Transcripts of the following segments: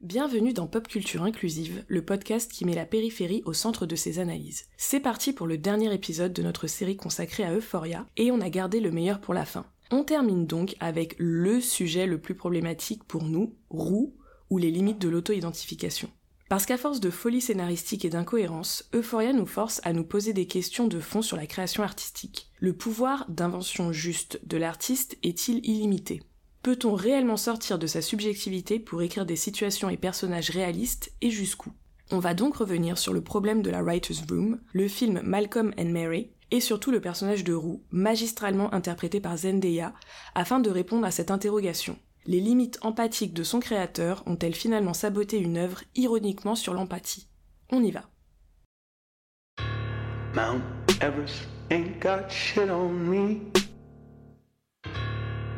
Bienvenue dans Pop Culture Inclusive, le podcast qui met la périphérie au centre de ses analyses. C'est parti pour le dernier épisode de notre série consacrée à Euphoria, et on a gardé le meilleur pour la fin. On termine donc avec le sujet le plus problématique pour nous, roux, ou les limites de l'auto-identification. Parce qu'à force de folie scénaristique et d'incohérence, Euphoria nous force à nous poser des questions de fond sur la création artistique. Le pouvoir d'invention juste de l'artiste est-il illimité? Peut-on réellement sortir de sa subjectivité pour écrire des situations et personnages réalistes et jusqu'où? On va donc revenir sur le problème de la Writer's Room, le film Malcolm and Mary, et surtout le personnage de Roux, magistralement interprété par Zendaya, afin de répondre à cette interrogation. Les limites empathiques de son créateur ont-elles finalement saboté une œuvre ironiquement sur l'empathie? On y va. Mount Everest ain't got shit on me.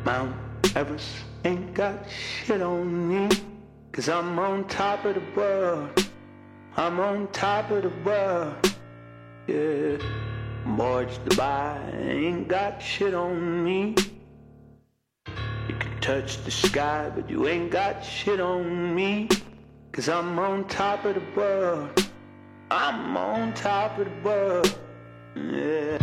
Mount Everest ain't got shit on me. Cause I'm on top of the world. I'm on top of the world. Yeah. Marge Dubai ain't got shit on me. You can touch the sky, but you ain't got shit on me. Cause I'm on top of the world. I'm on top of the world. Yeah.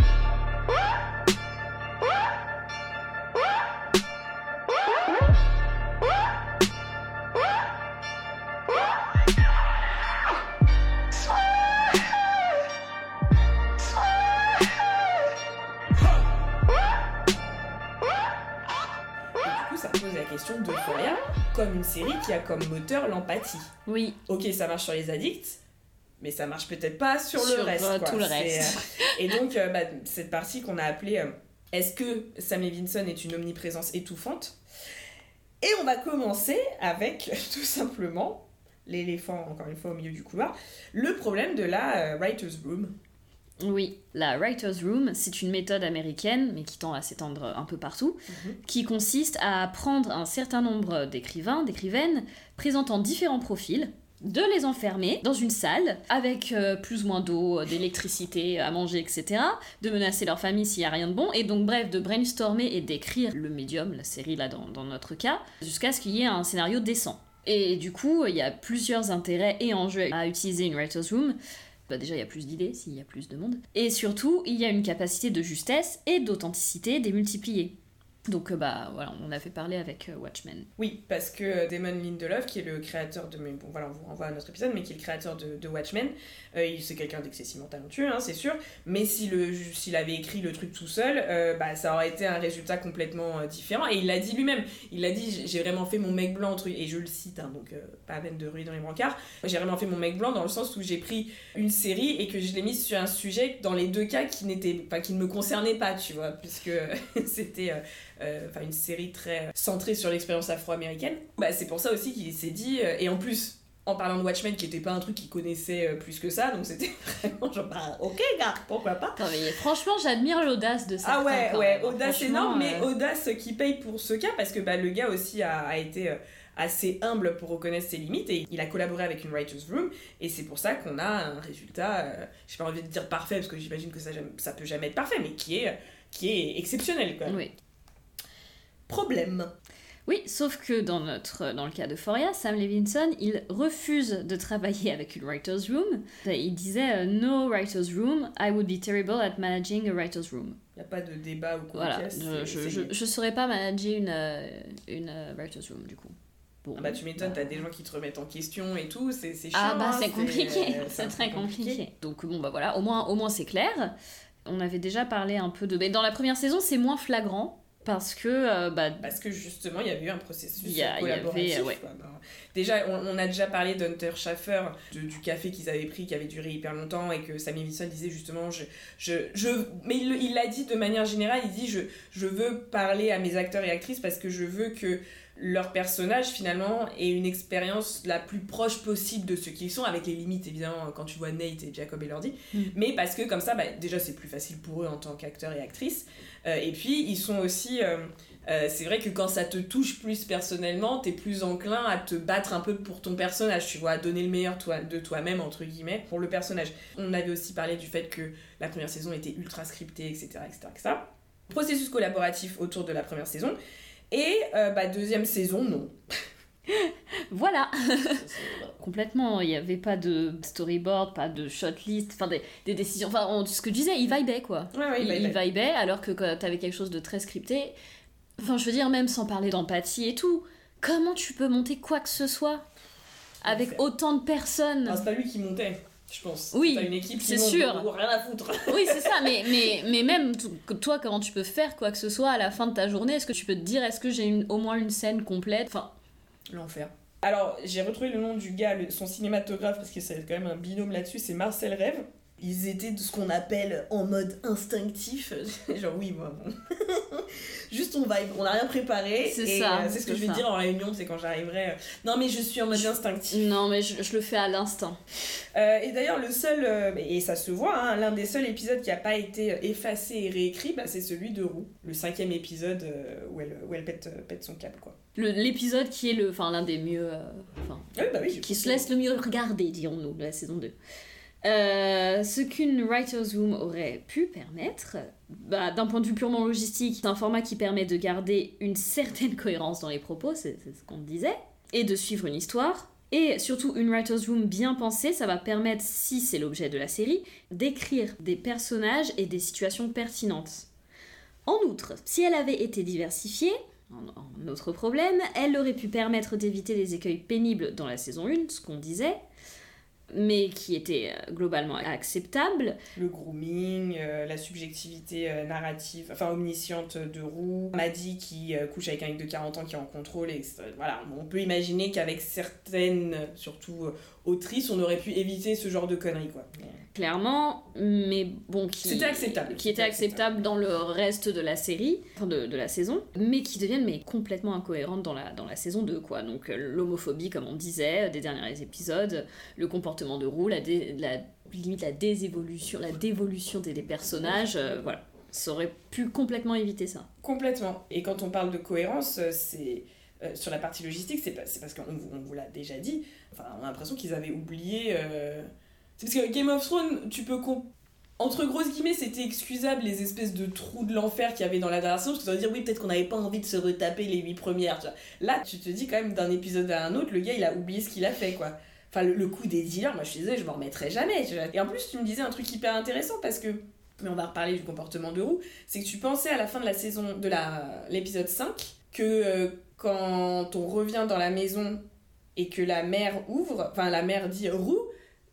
Question d'Euphoria comme une série qui a comme moteur l'empathie. Oui. Ok, ça marche sur les addicts, mais ça marche peut-être pas sur, le reste. Euh, tout le reste. Euh, et donc, euh, bah, cette partie qu'on a appelée Est-ce que Sam Levinson est une omniprésence étouffante? Et on va commencer avec tout simplement l'éléphant, encore une fois, au milieu du couloir, le problème de la Writer's Room. Oui, la Writer's Room, c'est une méthode américaine, mais qui tend à s'étendre un peu partout, mhm. qui consiste à prendre un certain nombre d'écrivains, d'écrivaines, présentant différents profils, de les enfermer dans une salle avec euh, plus ou moins d'eau, d'électricité, à manger, etc., de menacer leur famille s'il n'y a rien de bon, et donc bref, de brainstormer et d'écrire le médium, la série là dans, dans notre cas, jusqu'à ce qu'il y ait un scénario décent. Et du coup, il y a plusieurs intérêts et enjeux à utiliser une Writer's Room. Bah déjà il y a plus d'idées s'il y a plus de monde. Et surtout, il y a une capacité de justesse et d'authenticité démultipliée. Donc euh, bah voilà, on a fait parler avec euh, Watchmen. Oui, parce que euh, Damon Lindelof, qui est le créateur de... Bon voilà, on vous renvoie à notre épisode, mais qui est le créateur de, Watchmen, c'est quelqu'un d'excessivement talentueux, hein, c'est sûr, mais s'il si avait écrit le truc tout seul, bah, ça aurait été un résultat complètement différent. Et il l'a dit lui-même, il l'a dit, j'ai vraiment fait mon mec blanc, et je le cite, hein, donc pas à peine de ruer dans les brancards, j'ai vraiment fait mon mec blanc dans le sens où j'ai pris une série et que je l'ai mise sur un sujet, dans les deux cas, qui, n'était, qui ne me concernait pas, tu vois, puisque c'était euh, enfin une série très centrée sur l'expérience afro-américaine. Bah, c'est pour ça aussi qu'il s'est dit, euh, et en plus, en parlant de Watchmen qui était pas un truc qu'il connaissait euh, plus que ça donc c'était vraiment genre bah ok gars pourquoi pas. Franchement j'admire l'audace de ça ah ouais ouais audace énorme mais audace qui paye pour ce cas parce que bah le gars aussi a, été assez humble pour reconnaître ses limites et il a collaboré avec une writer's room et c'est pour ça qu'on a un résultat j'ai pas envie de dire parfait parce que j'imagine que ça ça peut jamais être parfait mais qui est qui est exceptionnel quoi. Oui problème. Oui, sauf que dans, notre, dans le cas de Foria, Sam Levinson, il refuse de travailler avec une writer's room. Il disait euh, No writer's room, I would be terrible at managing a writer's room. Il n'y a pas de débat ou quoi. Voilà, je ne saurais pas manager une, euh, une euh, writer's room du coup. Bon, ah bah tu m'étonnes, t'as des gens qui te remettent en question et tout, c'est chiant. Ah bah hein, c'est compliqué, c'est très compliqué. Donc bon bah voilà, au moins, au moins c'est clair. On avait déjà parlé un peu de... Mais dans la première saison c'est moins flagrant, parce que euh, bah, parce que justement il y a eu un processus collaboratif déjà on, a déjà parlé d'Hunter Schaffer du café qu'ils avaient pris qui avait duré hyper longtemps et que Sammy Wilson disait justement je je, je mais il l'a dit de manière générale il dit je je veux parler à mes acteurs et actrices parce que je veux que leur personnage finalement ait une expérience la plus proche possible de ce qu'ils sont avec les limites évidemment quand tu vois Nate et Jacob Elordi. Mm. mais parce que comme ça bah, déjà c'est plus facile pour eux en tant qu'acteurs et actrices et puis ils sont aussi euh, euh, c'est vrai que quand ça te touche plus personnellement t'es plus enclin à te battre un peu pour ton personnage tu vois à donner le meilleur de toi-même entre guillemets pour le personnage on avait aussi parlé du fait que la première saison était ultra scriptée etc etc, etc. processus collaboratif autour de la première saison et euh, bah, deuxième saison, non. voilà Complètement, il n'y avait pas de storyboard, pas de shotlist, enfin des, des décisions, enfin ce que je disais, il vibait quoi. Ouais, ouais, il, il il vibait. alors que quand t'avais quelque chose de très scripté, enfin je veux dire, même sans parler d'empathie et tout, comment tu peux monter quoi que ce soit avec autant de personnes Ah, c'est pas lui qui montait, je pense. Oui, T'as une équipe qui c'est monte, sûr. donc rien à foutre. Oui, c'est ça, mais, mais, mais même toi, comment tu peux faire quoi que ce soit à la fin de ta journée? Est-ce que tu peux te dire, est-ce que j'ai une- au moins une scène complète? Enfin, L'enfer. Alors, j'ai retrouvé le nom du gars, le- son cinématographe, parce que c'est quand même un binôme là-dessus, c'est Marcel Rêve. Ils étaient de ce qu'on appelle en mode instinctif. Genre, oui, moi, bon. Juste on vibe, on n'a rien préparé. C'est ça, euh, c'est ce que je vais ça. dire en réunion, c'est quand j'arriverai. euh, Non, mais je suis en mode instinctif. non, mais je, je le fais à l'instinct. Euh, et d'ailleurs, le seul, euh, et ça se voit, hein, l'un des seuls épisodes qui n'a pas été effacé et réécrit, bah, c'est celui de Roux, le cinquième épisode euh, où elle, où elle pète, pète son câble, quoi. L'épisode qui est le, enfin, l'un des mieux. euh, enfin, Oui, bah oui, j'ai qui se laisse le mieux regarder, dirons-nous, de la saison 2. Euh, ce qu'une writer's room aurait pu permettre, bah, d'un point de vue purement logistique, c'est un format qui permet de garder une certaine cohérence dans les propos, c'est c'est ce qu'on disait, et de suivre une histoire. Et surtout, une writer's room bien pensée, ça va permettre, si c'est l'objet de la série, d'écrire des personnages et des situations pertinentes. En outre, si elle avait été diversifiée, un autre problème, elle aurait pu permettre d'éviter les écueils pénibles dans la saison 1, ce qu'on disait, mais qui étaient euh, globalement acceptables. Le grooming, euh, la subjectivité euh, narrative, enfin omnisciente de Roux, Maddy qui couche avec un mec de 40 ans qui est en contrôle, et voilà, on peut imaginer qu'avec certaines, surtout euh, autrices, on aurait pu éviter ce genre de conneries, quoi. Clairement, mais bon, qui, C'était acceptable. qui était acceptable dans le reste de la série, enfin de, de la saison, mais qui deviennent mais complètement incohérentes dans la, dans la saison 2, quoi. Donc euh, l'homophobie, comme on disait, des derniers épisodes, le comportement de Roux, la, dé- la limite la désévolution, la dévolution des, des personnages, euh, voilà. Ça aurait pu complètement éviter ça. Complètement. Et quand on parle de cohérence, euh, c'est euh, sur la partie logistique, c'est parce qu'on on vous l'a déjà dit. Enfin, on a l'impression qu'ils avaient oublié. euh, C'est parce que Game of Thrones, tu peux entre grosses guillemets, c'était excusable les espèces de trous de l'enfer qu'il y avait dans la dernière saison, parce que tu vas dire oui, peut-être qu'on n'avait pas envie de se retaper les huit premières. tu vois. Là, tu te dis quand même d'un épisode à un autre, le gars il a oublié ce qu'il a fait quoi. Enfin, le, coup des dealers, moi je suis désolée, je m'en remettrai jamais. Et en plus, tu me disais un truc hyper intéressant parce que, mais on va reparler du comportement de Roux, c'est que tu pensais à la fin de la saison, de la l'épisode 5, que euh, quand on revient dans la maison et que la mère ouvre, enfin la mère dit Roux,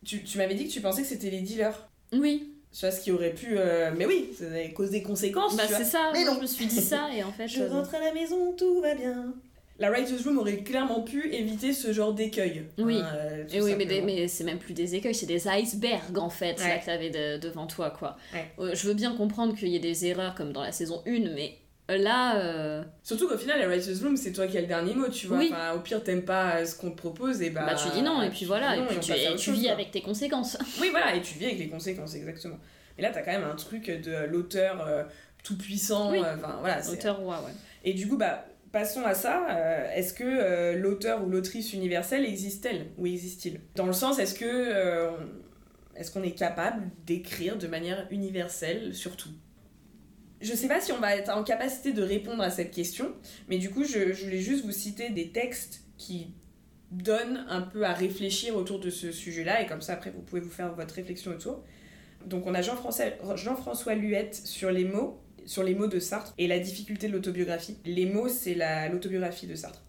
tu, tu m'avais dit que tu pensais que c'était les dealers. Oui, Tu vois, ce qui aurait pu. euh, Mais oui, ça avait causé des conséquences. bah c'est ça, Mais non. je me suis dit ça, et en fait... Je euh, rentre à la maison, tout va bien. La Writer's Room aurait clairement pu éviter ce genre d'écueil. Oui. Hein, euh, Et oui, mais, des- mais c'est même plus des écueils, c'est des icebergs en fait, Ouais. là que t'avais de- devant toi, quoi. Ouais. Je veux bien comprendre qu'il y ait des erreurs comme dans la saison 1, mais là, euh, Surtout qu'au final, la Writer's Room, c'est toi qui as le dernier mot, tu vois. Oui. Enfin, au pire, t'aimes pas euh, ce qu'on te propose, et bah. bah, tu dis non, et puis voilà, non, et puis tu, et chose, vis quoi. avec tes conséquences. Oui, voilà, et tu vis avec les conséquences, exactement. Mais là, t'as quand même un truc de l'auteur euh, tout puissant. Oui. Enfin, voilà. c'est- Auteur roi, ouais. Et du coup, bah, passons à ça. Euh, est-ce que l'auteur ou l'autrice universelle existe-t-elle Ou existe-t-il? Dans le sens, est-ce que. on- est-ce qu'on est capable d'écrire de manière universelle sur tout Je sais pas si on va être en capacité de répondre à cette question, mais du coup, je, voulais juste vous citer des textes qui donnent un peu à réfléchir autour de ce sujet-là, et comme ça, après, vous pouvez vous faire votre réflexion autour. Donc, on a Jean-François Luette sur les mots sur les mots de Sartre et la difficulté de l'autobiographie. Les mots, c'est la- l'autobiographie de Sartre.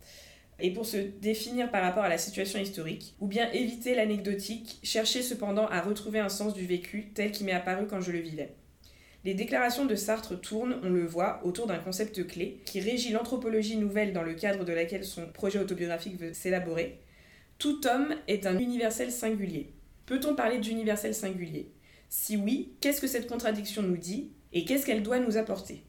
Et pour se définir par rapport à la situation historique, ou bien éviter l'anecdotique, chercher cependant à retrouver un sens du vécu tel qu'il m'est apparu quand je le vivais. Les déclarations de Sartre tournent, on le voit, autour d'un concept clé qui régit l'anthropologie nouvelle dans le cadre de laquelle son projet autobiographique veut s'élaborer. Tout homme est un universel singulier. Peut-on parler d'universel singulier? Si oui, qu'est-ce que cette contradiction nous dit et qu'est-ce qu'elle doit nous apporter?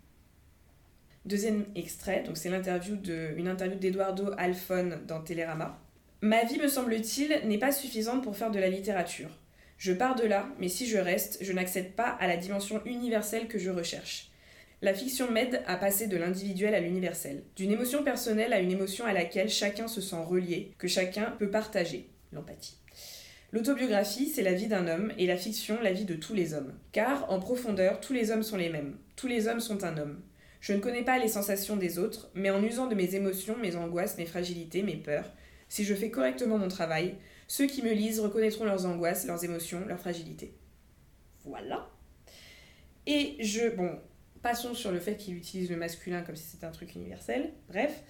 Deuxième extrait, donc c'est l'interview de, une interview d'Eduardo Alfon dans Télérama. Ma vie, me semble-t-il, n'est pas suffisante pour faire de la littérature. Je pars de là, mais si je reste, je n'accède pas à la dimension universelle que je recherche. La fiction m'aide à passer de l'individuel à l'universel, d'une émotion personnelle à une émotion à laquelle chacun se sent relié, que chacun peut partager, l'empathie. L'autobiographie, c'est la vie d'un homme, et la fiction, la vie de tous les hommes. Car, en profondeur, tous les hommes sont les mêmes. Tous les hommes sont un homme. Je ne connais pas les sensations des autres, mais en usant de mes émotions, mes angoisses, mes fragilités, mes peurs, Si je fais correctement mon travail, ceux qui me lisent reconnaîtront leurs angoisses, leurs émotions, leurs fragilités. Voilà. Et je. Bon, passons sur le fait qu'il utilise le masculin comme si c'était un truc universel. Bref.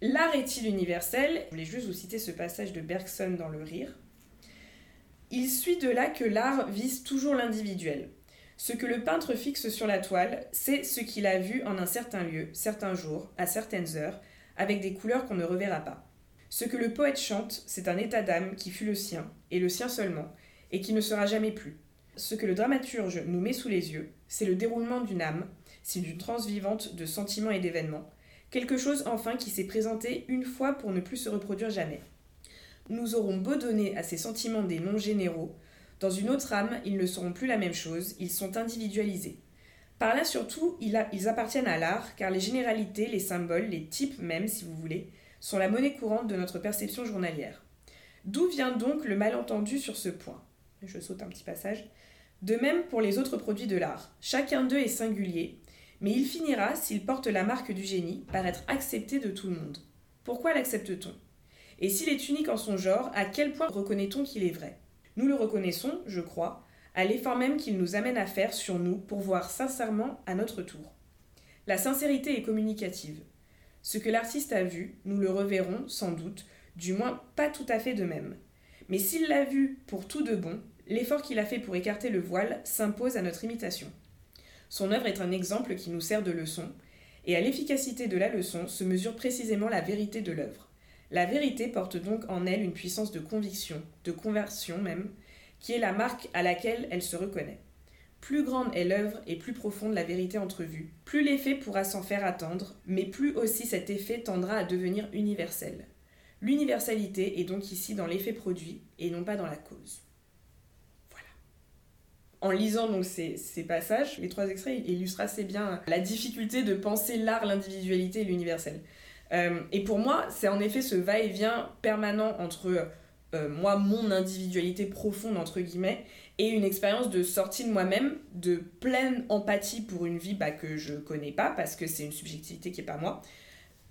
L'art est-il universel? Je voulais juste vous citer ce passage de Bergson dans Le Rire. Il suit de là que l'art vise toujours l'individuel. Ce que le peintre fixe sur la toile, c'est ce qu'il a vu en un certain lieu, certains jours, à certaines heures, avec des couleurs qu'on ne reverra pas. Ce que le poète chante, c'est un état d'âme qui fut le sien, et le sien seulement, et qui ne sera jamais plus. Ce que le dramaturge nous met sous les yeux, c'est le déroulement d'une âme, c'est d'une transe vivante de sentiments et d'événements, quelque chose enfin qui s'est présenté une fois pour ne plus se reproduire jamais. Nous aurons beau donner à ces sentiments des noms généraux, dans une autre âme, ils ne seront plus la même chose, ils sont individualisés. Par là surtout, ils appartiennent à l'art, car les généralités, les symboles, les types même, si vous voulez, sont la monnaie courante de notre perception journalière. D'où vient donc le malentendu sur ce point? Je saute un petit passage. De même pour les autres produits de l'art. Chacun d'eux est singulier, mais il finira, s'il porte la marque du génie, par être accepté de tout le monde. Pourquoi l'accepte-t-on? Et s'il est unique en son genre, à quel point reconnaît-on qu'il est vrai? Nous le reconnaissons, je crois, à l'effort même qu'il nous amène à faire sur nous pour voir sincèrement à notre tour. La sincérité est communicative. Ce que l'artiste a vu, nous le reverrons sans doute, du moins pas tout à fait de même. Mais s'il l'a vu pour tout de bon, l'effort qu'il a fait pour écarter le voile s'impose à notre imitation. Son œuvre est un exemple qui nous sert de leçon, et à l'efficacité de la leçon se mesure précisément la vérité de l'œuvre. La vérité porte donc en elle une puissance de conviction, de conversion même, qui est la marque à laquelle elle se reconnaît. Plus grande est l'œuvre et plus profonde la vérité entrevue, plus l'effet pourra s'en faire attendre, mais plus aussi cet effet tendra à devenir universel. L'universalité est donc ici dans l'effet produit et non pas dans la cause en lisant donc ces, passages, les trois extraits illustrent assez bien la difficulté de penser l'art, l'individualité et l'universel. Euh, et pour moi, c'est en effet ce va-et-vient permanent entre euh, moi, mon individualité profonde, entre guillemets, et une expérience de sortie de moi-même, de pleine empathie pour une vie bah, que je connais pas, parce que c'est une subjectivité qui est pas moi.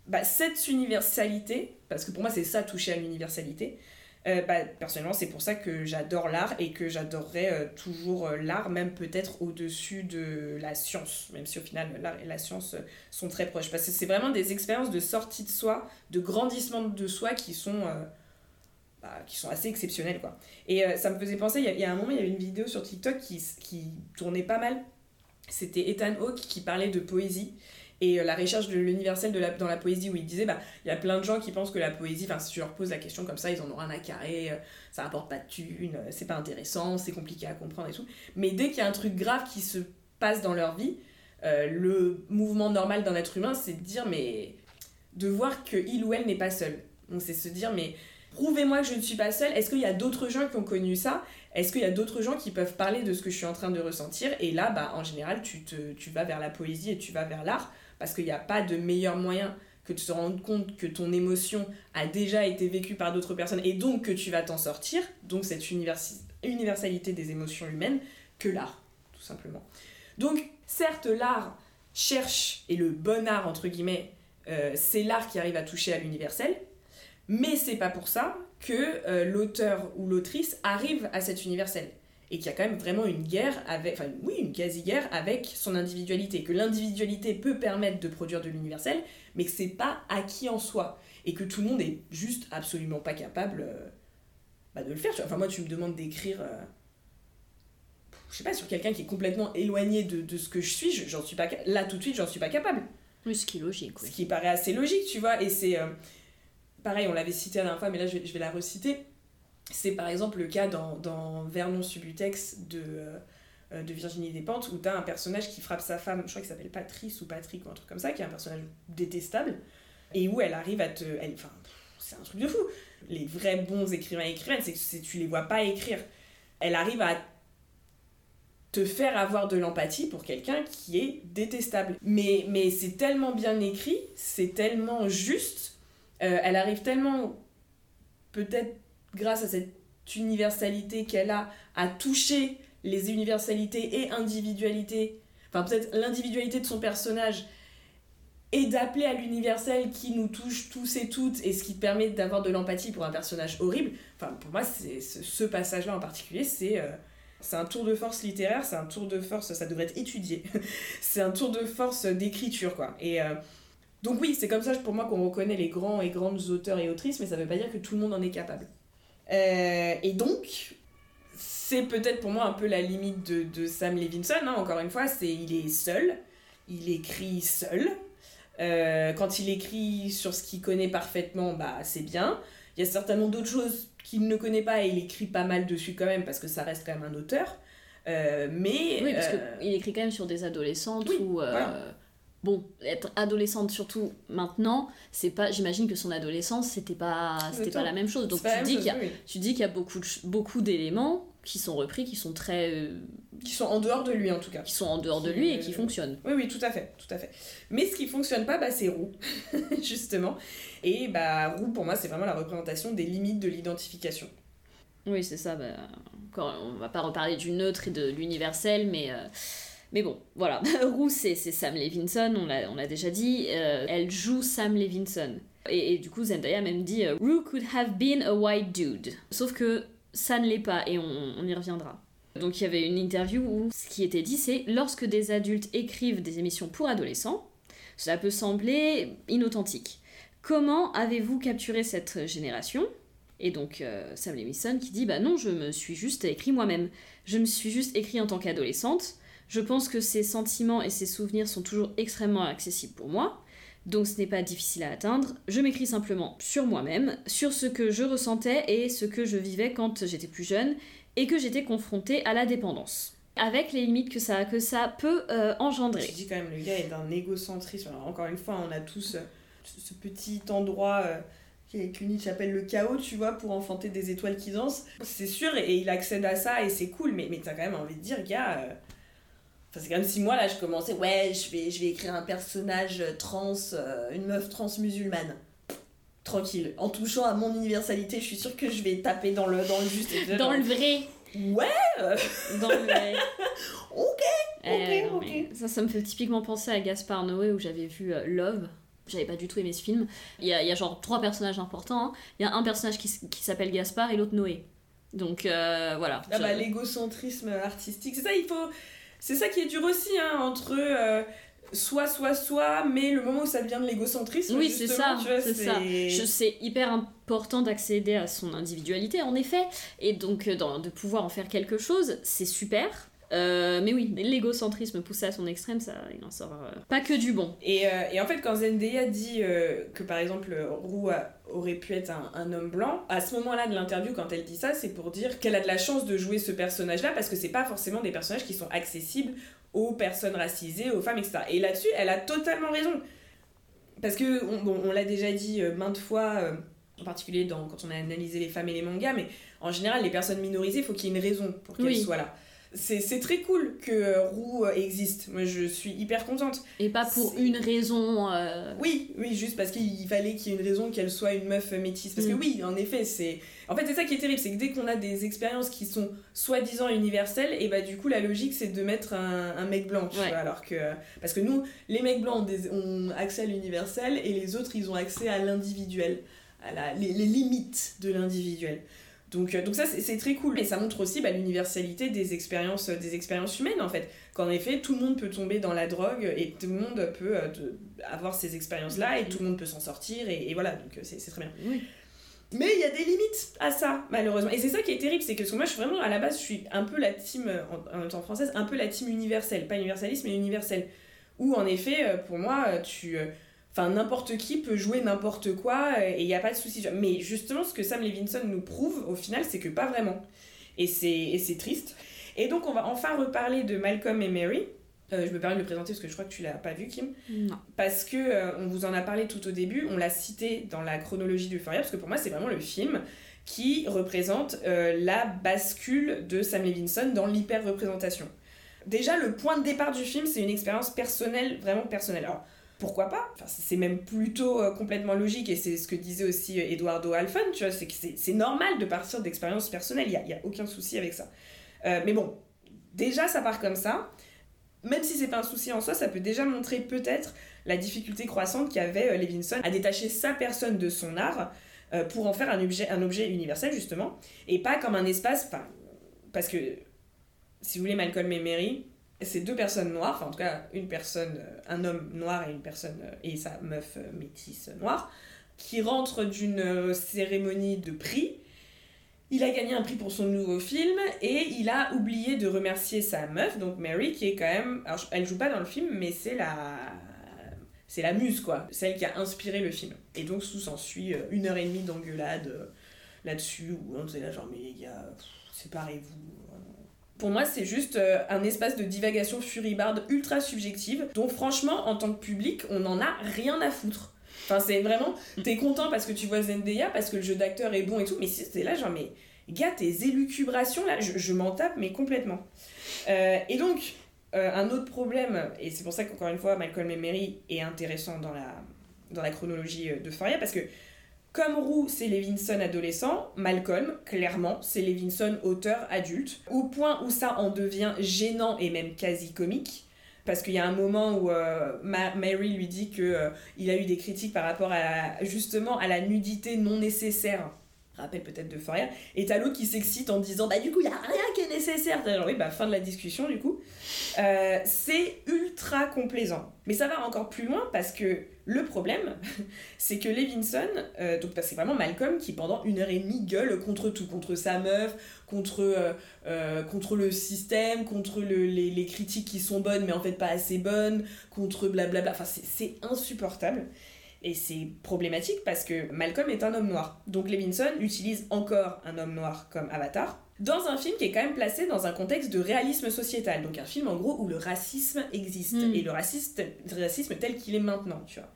Bah, cette universalité, parce que pour moi c'est ça toucher à l'universalité, euh, bah, personnellement, c'est pour ça que j'adore l'art et que j'adorerais euh, toujours euh, l'art, même peut-être au-dessus de la science, même si au final l'art et la science sont très proches. Parce que c'est vraiment des expériences de sortie de soi, de grandissement de soi qui sont, qui sont assez exceptionnelles. Quoi. Et ça me faisait penser, il y, a un moment, il y avait une vidéo sur TikTok qui, qui tournait pas mal. C'était Ethan Hawke qui parlait de poésie et euh, la recherche de l'universel dans la poésie où il disait bah il y a plein de gens qui pensent que la poésie enfin si tu leur poses la question comme ça ils en ont rien à carrer euh, ça apporte pas de thunes euh, c'est pas intéressant c'est compliqué à comprendre et tout mais dès qu'il y a un truc grave qui se passe dans leur vie le mouvement normal d'un être humain c'est de dire mais de voir que il ou elle n'est pas seul donc c'est se dire mais prouvez-moi que je ne suis pas seule. Est-ce qu'il y a d'autres gens qui ont connu ça? Est-ce qu'il y a d'autres gens qui peuvent parler de ce que je suis en train de ressentir? Et là bah en général tu te tu vas vers la poésie et tu vas vers l'art parce qu'il n'y a pas de meilleur moyen que de se rendre compte que ton émotion a déjà été vécue par d'autres personnes et donc que tu vas t'en sortir, donc cette universalité des émotions humaines, que l'art, tout simplement. Donc, certes, l'art cherche, et le bon art, entre guillemets, euh, c'est l'art qui arrive à toucher à l'universel, mais c'est pas pour ça que euh, l'auteur ou l'autrice arrive à cet universel et qu'il y a quand même vraiment une guerre avec, enfin oui, une quasi-guerre avec son individualité, que l'individualité peut permettre de produire de l'universel, mais que c'est pas acquis en soi, et que tout le monde est juste absolument pas capable euh, bah, de le faire. Enfin moi tu me demandes d'écrire, euh, je sais pas, sur quelqu'un qui est complètement éloigné de, de ce que je suis, j'en suis pas, là tout de suite j'en suis pas capable. Oui, ce qui est logique. Ce qui paraît assez logique, tu vois, et c'est... Euh, pareil, on l'avait cité la dernière fois, mais là je vais, la reciter c'est par exemple le cas dans, dans Vernon Subutex de, euh, de Virginie Despentes, où tu as un personnage qui frappe sa femme, je crois qu'il s'appelle Patrice ou Patrick ou un truc comme ça, qui est un personnage détestable, et où elle arrive à te. enfin, c'est un truc de fou. Les vrais bons écrivains et écrivaines, c'est que tu les vois pas écrire. Elle arrive à te faire avoir de l'empathie pour quelqu'un qui est détestable. Mais, mais c'est tellement bien écrit, c'est tellement juste, euh, elle arrive tellement peut-être grâce à cette universalité qu'elle a, à toucher les universalités et individualités, enfin peut-être l'individualité de son personnage et d'appeler à l'universel qui nous touche tous et toutes et ce qui permet d'avoir de l'empathie pour un personnage horrible. Enfin, pour moi, c'est ce, passage-là en particulier, c'est euh, c'est un tour de force littéraire, c'est un tour de force, ça devrait être étudié. c'est un tour de force d'écriture, quoi. Et euh, donc oui, c'est comme ça pour moi qu'on reconnaît les grands et grandes auteurs et autrices, mais ça veut pas dire que tout le monde en est capable. Euh, et donc, c'est peut-être pour moi un peu la limite de, de Sam Levinson, hein, encore une fois, c'est il est seul, il écrit seul, euh, quand il écrit sur ce qu'il connaît parfaitement, bah c'est bien. Il y a certainement d'autres choses qu'il ne connaît pas et il écrit pas mal dessus quand même parce que ça reste quand même un auteur. Euh, mais oui, parce qu'il écrit quand même sur des adolescentes ou bon, être adolescente surtout maintenant, c'est pas, j'imagine que son adolescence c'était pas, c'était pas la même chose. Donc tu dis, qu'il y a, tu dis qu'il y a beaucoup, beaucoup d'éléments qui sont repris, qui sont très. Euh, qui sont en dehors de lui en tout cas. Qui sont en dehors de lui et qui fonctionnent. Oui, oui, tout à fait, tout à fait. Mais ce qui fonctionne pas, bah, c'est Roux, justement. Et bah, Roux, pour moi, c'est vraiment la représentation des limites de l'identification. Oui, c'est ça. Bah, encore, on va pas reparler du neutre et de l'universel, mais. Euh, mais bon, voilà. Roux, c'est Sam Levinson, on l'a déjà dit. Euh, elle joue Sam Levinson. Et, du coup, Zendaya même dit Roux could have been a white dude. Sauf que ça ne l'est pas et on, y reviendra. Donc il y avait une interview où ce qui était dit c'est lorsque des adultes écrivent des émissions pour adolescents, cela peut sembler inauthentique. Comment avez-vous capturé cette génération? Et donc euh, Sam Levinson qui dit bah non, je me suis juste écrit moi-même. Je me suis juste écrit en tant qu'adolescente. Je pense que ces sentiments et ces souvenirs sont toujours extrêmement accessibles pour moi donc ce n'est pas difficile à atteindre. Je m'écris simplement sur moi-même, sur ce que je ressentais et ce que je vivais quand j'étais plus jeune et que j'étais confrontée à la dépendance. Avec les limites que ça, que ça peut euh, engendrer. Je dis quand même, le gars est d'un égocentrisme. encore une fois, on a tous euh, ce petit endroit euh, que Nietzsche appelle le chaos, tu vois, pour enfanter des étoiles qui dansent. C'est sûr, et, il accède à ça et c'est cool, mais, mais t'as quand même envie de dire, gars c'est comme si moi, là, je commençais, ouais, je vais, je vais écrire un personnage trans, euh, une meuf trans musulmane. Tranquille. En touchant à mon universalité, je suis sûre que je vais taper dans le, dans le juste. dans le vrai. Ouais Dans le vrai. ok, eh, ok, ok. Ça, ça me fait typiquement penser à Gaspard Noé où j'avais vu euh, Love. J'avais pas du tout aimé ce film. Il y a, il y a genre trois personnages importants. Hein. Il y a un personnage qui, qui s'appelle Gaspard et l'autre Noé. Donc euh, voilà. Ah bah, l'égocentrisme artistique, c'est ça, il faut c'est ça qui est dur aussi, hein, entre euh, soit, soit, soit, mais le moment où ça devient de l'égocentrisme. Oui, c'est ça. C'est ça. C'est hyper important d'accéder à son individualité, en effet, et donc euh, de pouvoir en faire quelque chose, c'est super. Euh, mais oui, l'égocentrisme poussé à son extrême, ça, il en sort euh, pas que du bon. Et, euh, et en fait, quand Zendaya dit que par exemple Roux aurait pu être un, un, homme blanc, à ce moment-là de l'interview, quand elle dit ça, c'est pour dire qu'elle a de la chance de jouer ce personnage-là parce que c'est pas forcément des personnages qui sont accessibles aux personnes racisées, aux femmes, etc. Et là-dessus, elle a totalement raison. Parce que, on, on l'a déjà dit maintes fois, en particulier dans, quand on a analysé les femmes et les mangas, mais en général, les personnes minorisées, il faut qu'il y ait une raison pour qu'elles soient là c'est très cool que euh, Roux euh, existe. Moi, je suis hyper contente. Et pas pour une raison. Euh, oui, oui, juste parce qu'il fallait qu'il y ait une raison qu'elle soit une meuf métisse. Parce que mm. oui, en effet, c'est. En fait, c'est ça qui est terrible, c'est que dès qu'on a des expériences qui sont soi-disant universelles, et bah du coup, la logique, c'est de mettre un, mec blanc, vois, alors que. Parce que nous, les mecs blancs ont, accès à l'universel et les autres, ils ont accès à l'individuel, à la, les limites de l'individuel. Donc, euh, donc ça, c'est très cool. Et ça montre aussi bah, l'universalité des expériences, des expériences humaines, en fait. Qu'en effet, tout le monde peut tomber dans la drogue et tout le monde peut euh, avoir ces expériences-là et tout le monde peut s'en sortir. Et, voilà, donc euh, c'est très bien. Mais il y a des limites à ça, malheureusement. Et c'est ça qui est terrible, c'est que, moi, je suis vraiment, à la base, je suis un peu la team, en, en temps française, un peu la team universelle. Pas universaliste, mais universelle. Où, en effet, pour moi, tu Enfin, n'importe qui peut jouer n'importe quoi et il n'y a pas de souci. Mais justement, ce que Sam Levinson nous prouve au final, c'est que pas vraiment. Et c'est triste. Et donc, on va enfin reparler de Malcolm et Mary. Euh, je me permets de le présenter parce que je crois que tu l'as pas vu, Kim. Non. Parce que euh, on vous en a parlé tout au début, on l'a cité dans la chronologie du Euphoria, parce que pour moi, c'est vraiment le film qui représente euh, la bascule de Sam Levinson dans l'hyper-représentation. Déjà, le point de départ du film, c'est une expérience personnelle, vraiment personnelle. Alors, pourquoi pas? Enfin, C'est même plutôt euh, complètement logique et c'est ce que disait aussi euh, Eduardo Alfon, tu vois, c'est que c'est normal de partir d'expériences personnelles, il n'y a, aucun souci avec ça. Euh, mais bon, déjà ça part comme ça, même si c'est pas un souci en soi, ça peut déjà montrer peut-être la difficulté croissante qu'avait Levinson à détacher sa personne de son art pour en faire un objet, un objet universel, justement, et pas comme un espace. Parce que, si vous voulez, Malcolm et Mary, c'est deux personnes noires, enfin en tout cas une personne, un homme noir et une personne et sa meuf métisse noire, qui rentrent d'une cérémonie de prix il a gagné un prix pour son nouveau film et il a oublié de remercier sa meuf, donc Mary, qui est quand même. Alors, elle joue pas dans le film, mais c'est la. C'est la muse, quoi. Celle qui a inspiré le film. Et donc, sous s'ensuit euh, une heure et demie d'engueulade euh, là-dessus, où on disait là, genre, mais les gars, séparez-vous. Pour moi, c'est juste euh, un espace de divagation furibarde ultra subjective, dont franchement, en tant que public, on n'en a rien à foutre. Enfin, c'est vraiment, t'es content parce que tu vois Zendaya, parce que le jeu d'acteur est bon et tout, mais c'est là, genre, mais gars, tes élucubrations, là, je, m'en tape, mais complètement. Euh, et donc, euh, un autre problème, et c'est pour ça qu'encore une fois, Malcolm et Mary est intéressant dans la, dans la chronologie de Faria, parce que comme Roux, c'est Levinson adolescent, Malcolm, clairement, c'est Levinson auteur adulte, au point où ça en devient gênant et même quasi comique parce qu'il y a un moment où euh, Mary lui dit que euh, a eu des critiques par rapport à justement à la nudité non nécessaire. Rappelle peut-être de Foria, et t'as qui s'excite en disant bah du coup il y a rien qui est nécessaire. Genre oui bah fin de la discussion du coup. Euh, c'est ultra complaisant. Mais ça va encore plus loin parce que le problème c'est que Levinson euh, donc c'est vraiment Malcolm qui pendant une heure et demie gueule contre tout contre sa meuf contre euh, contre le système contre les, les, critiques qui sont bonnes mais en fait pas assez bonnes contre blablabla. Enfin c'est insupportable. Et c'est problématique parce que Malcolm est un homme noir. Donc Levinson utilise encore un homme noir comme avatar dans un film qui est quand même placé dans un contexte de réalisme sociétal. Donc un film en gros où le racisme existe hmm. et le, raciste, racisme tel qu'il est maintenant, tu vois.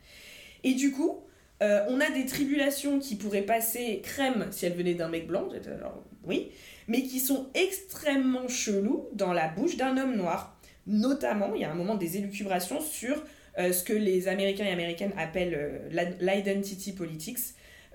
Et du coup, euh, on a des tribulations qui pourraient passer crème si elles venaient d'un mec blanc, alors oui, mais qui sont extrêmement chelous dans la bouche d'un homme noir. Notamment, il y a un moment des élucubrations sur euh, ce que les Américains et Américaines appellent euh, l'identity politics,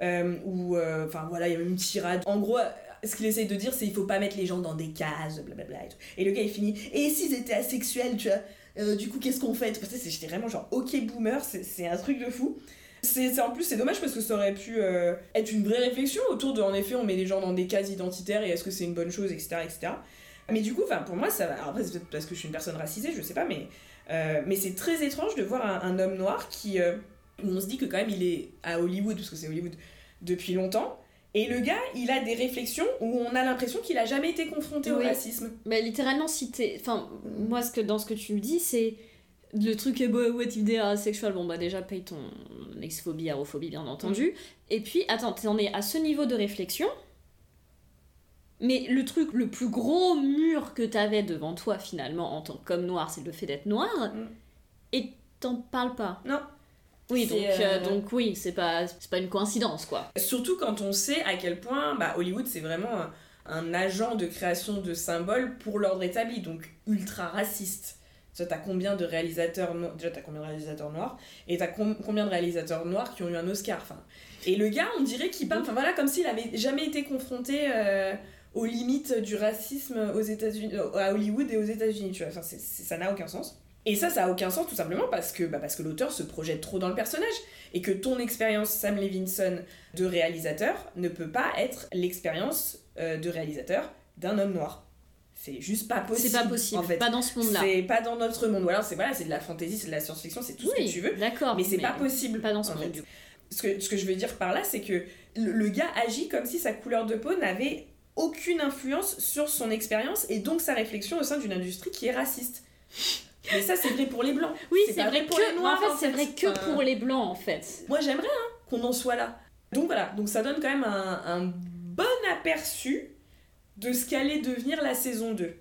euh, où, enfin voilà, il y a une tirade. En gros, ce qu'il essaye de dire, c'est il faut pas mettre les gens dans des cases, blablabla. Et, tout. et le gars, il finit, et s'ils étaient asexuels, tu vois, du coup, qu'est-ce qu'on fait? J'étais vraiment genre, ok, boomer, c'est un truc de fou. C'est en plus c'est dommage parce que ça aurait pu être une vraie réflexion autour de en effet on met les gens dans des cases identitaires et est-ce que c'est une bonne chose etc etc mais du coup pour moi ça va après c'est peut-être parce que je suis une personne racisée je sais pas mais euh, mais c'est très étrange de voir un, homme noir qui. Euh, on se dit que quand même il est à Hollywood, parce que c'est Hollywood depuis longtemps. Et le gars, il a des réflexions où on a l'impression qu'il a jamais été confronté au racisme. Mais littéralement, si t'es. Enfin, moi, ce que, dans ce que tu me dis, c'est. Le truc est beau, what if they're sexual Bon, bah, déjà, paye ton exphobie, arophobie, bien entendu. Mm. Et puis, attends, t'en es à ce niveau de réflexion mais le truc, le plus gros mur que t'avais devant toi finalement en tant qu'homme noir, c'est le fait d'être noir. Mm. Et t'en parles pas. Non. Oui, donc, euh, euh, donc oui, c'est pas, pas une coïncidence quoi. Surtout quand on sait à quel point bah, Hollywood c'est vraiment un, agent de création de symboles pour l'ordre établi, donc ultra raciste. T'as combien de réalisateurs déjà t'as combien de réalisateurs noirs et t'as combien de réalisateurs noirs qui ont eu un Oscar enfin et le gars on dirait qu'il parle enfin voilà comme s'il avait jamais été confronté euh, aux limites du racisme aux États-Unis, à Hollywood et aux États-Unis, tu vois. Enfin, ça n'a aucun sens. Et ça, ça a aucun sens tout simplement parce que, bah, parce que l'auteur se projette trop dans le personnage et que ton expérience Sam Levinson de réalisateur ne peut pas être l'expérience euh, de réalisateur d'un homme noir. C'est juste pas possible. C'est pas possible, en fait. pas dans ce monde-là. C'est pas dans notre monde. Ou alors, c'est voilà, de la fantasy, c'est de la science-fiction, c'est tout ce que tu veux. D'accord. Mais c'est pas possible. Pas dans ce monde. Ce que, ce que je veux dire par là, c'est que le gars agit comme si sa couleur de peau n'avait aucune influence sur son expérience et donc sa réflexion au sein d'une industrie qui est raciste. Mais ça, c'est vrai pour les blancs. Oui, c'est vrai, pour les noirs. En fait, c'est vrai que pour les blancs, en fait. Moi, j'aimerais hein, qu'on en soit là. Donc voilà, donc ça donne quand même un, un bon aperçu de ce qu'allait devenir la saison 2.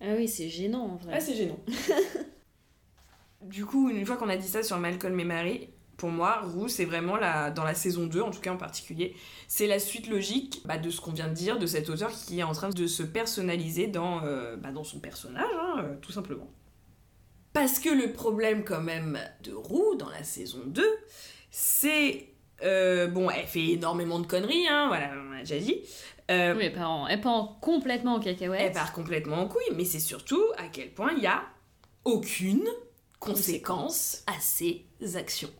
Ah oui, c'est gênant en vrai. Ah, c'est gênant. du coup, une fois qu'on a dit ça sur Malcolm et Marie, pour moi, Roux, c'est vraiment la, dans la saison 2, en tout cas en particulier, c'est la suite logique bah, de ce qu'on vient de dire, de cet auteur qui est en train de se personnaliser dans, euh, bah, dans son personnage, hein, euh, tout simplement. Parce que le problème quand même de Roux dans la saison 2, c'est... Euh, bon, elle fait énormément de conneries, hein, voilà, on a déjà dit. oui, elle part, elle part complètement en cacahuète. Elle part complètement en couille, mais c'est surtout à quel point il y a aucune conséquences à ses actions.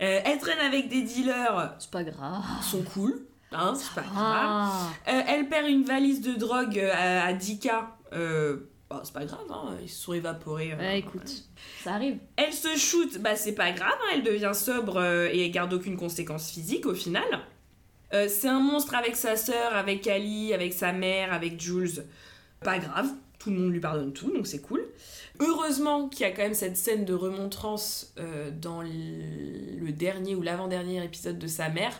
Euh, elle traîne avec des dealers, C'est pas grave. sont cool, hein, c'est pas grave. Euh, elle perd une valise de drogue euh, à, à 10K, euh, bah, c'est pas grave, hein, ils se sont évaporés. euh, Ouais, écoute, ça arrive. Elle se shoot, bah c'est pas grave, hein, elle devient sobre euh, et elle garde aucune conséquence physique au final. Euh, c'est un monstre avec sa sœur, avec Ali, avec sa mère, avec Jules. Pas grave, tout le monde lui pardonne tout, donc c'est cool. Heureusement qu'il y a quand même cette scène de remontrance dans le dernier ou l'avant-dernier épisode de sa mère.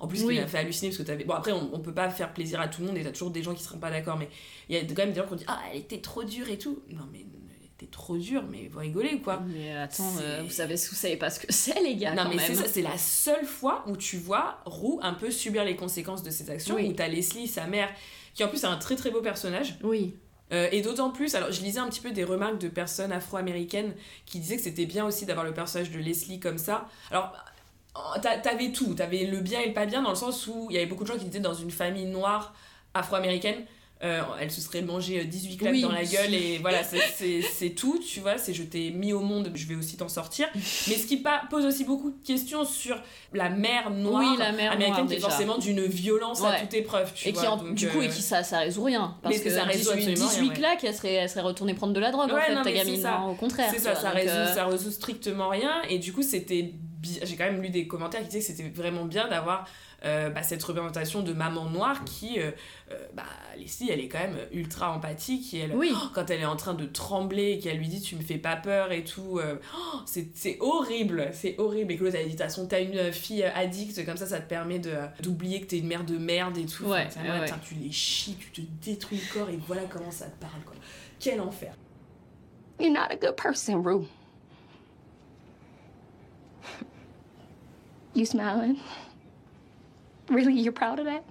En plus, Oui. qui m'a fait halluciner parce que t'avais. Bon, après, on, on peut pas faire plaisir à tout le monde et t'as toujours des gens qui seront pas d'accord, mais il y a quand même des gens qui ont dit Ah, elle était trop dure et tout. Non, mais elle était trop dure, mais vous rigolez ou quoi? Mais attends, euh, vous savez, vous savez pas ce que c'est, les gars, non quand mais c'est ça, c'est la seule fois où tu vois Roux un peu subir les conséquences de ses actions, Oui. où t'as Leslie, sa mère, qui en plus est un très très beau personnage. Oui. Euh, et d'autant plus, alors je lisais un petit peu des remarques de personnes afro-américaines qui disaient que c'était bien aussi d'avoir le personnage de Leslie comme ça. Alors t'avais tout, t'avais le bien et le pas bien dans le sens où il y avait beaucoup de gens qui étaient dans une famille noire afro-américaine. Euh, elle se serait mangé euh, 18 claques Oui. dans la gueule et voilà, c'est- tout, tu vois, c'est je t'ai mis au monde, je vais aussi t'en sortir. Mais ce qui pose aussi beaucoup de questions sur la mère noire Oui, la mère américaine noire, qui est forcément d'une violence à Ouais. toute épreuve, tu et vois. qui, en- donc, du coup, euh, et qui ça, ça résout rien. Parce Mais que ça résout 18, absolument 18 rien, ouais. claques, elle serait, elle serait retournée prendre de la drogue, en Ouais, fait, non, ta gamine. ça. non, au contraire. C'est ça, ça donc, résout, euh, ça résout strictement rien. Et du coup, c'était. J'ai quand même lu des commentaires qui disaient que c'était vraiment bien d'avoir euh, bah, cette représentation de maman noire qui. euh, euh, bah, Leslie, elle est quand même ultra empathique. Et elle, Oui. oh, quand elle est en train de trembler et qu'elle lui dit Tu me fais pas peur et tout. euh, oh, c'est horrible, c'est horrible. Et que l'autre, elle dit De toute façon, t'as une fille addicte, comme ça, ça te permet de- d'oublier que t'es une mère de merde et tout. Ouais, Enfin, ouais, Tu les chies, tu te détruis le corps et voilà comment ça te parle. Quoi. Quel enfer. You're not a good person, Rue. You smiling? Really, you're proud of that?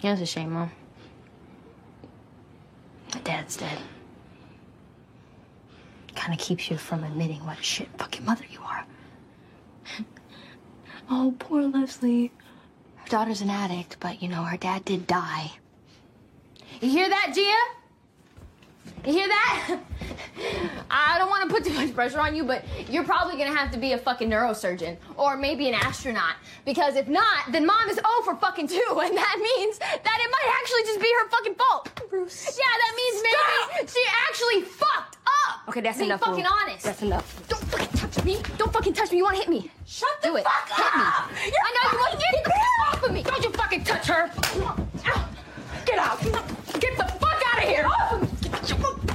Yeah, it's a shame, Mom. My dad's dead. Kind of keeps you from admitting what a shit fucking mother you are. Oh, poor Leslie. Her daughter's an addict, but you know, her dad did die. You hear that, Gia? You hear that? I don't want to put too much pressure on you, but you're probably gonna have to be a fucking neurosurgeon or maybe an astronaut. Because if not, then mom is O for fucking two, and that means that it might actually just be her fucking fault. Bruce. Yeah, that means maybe she actually fucked up. Okay, that's Being enough. fucking honest. That's enough. Don't fucking touch me. Don't fucking touch me. You want to hit me? Shut the Do it. fuck Hit me. up! You're I know you want to get the fuck off of me. Don't you fucking touch her! Ow. Get out! Get the fuck out of here! Off of me!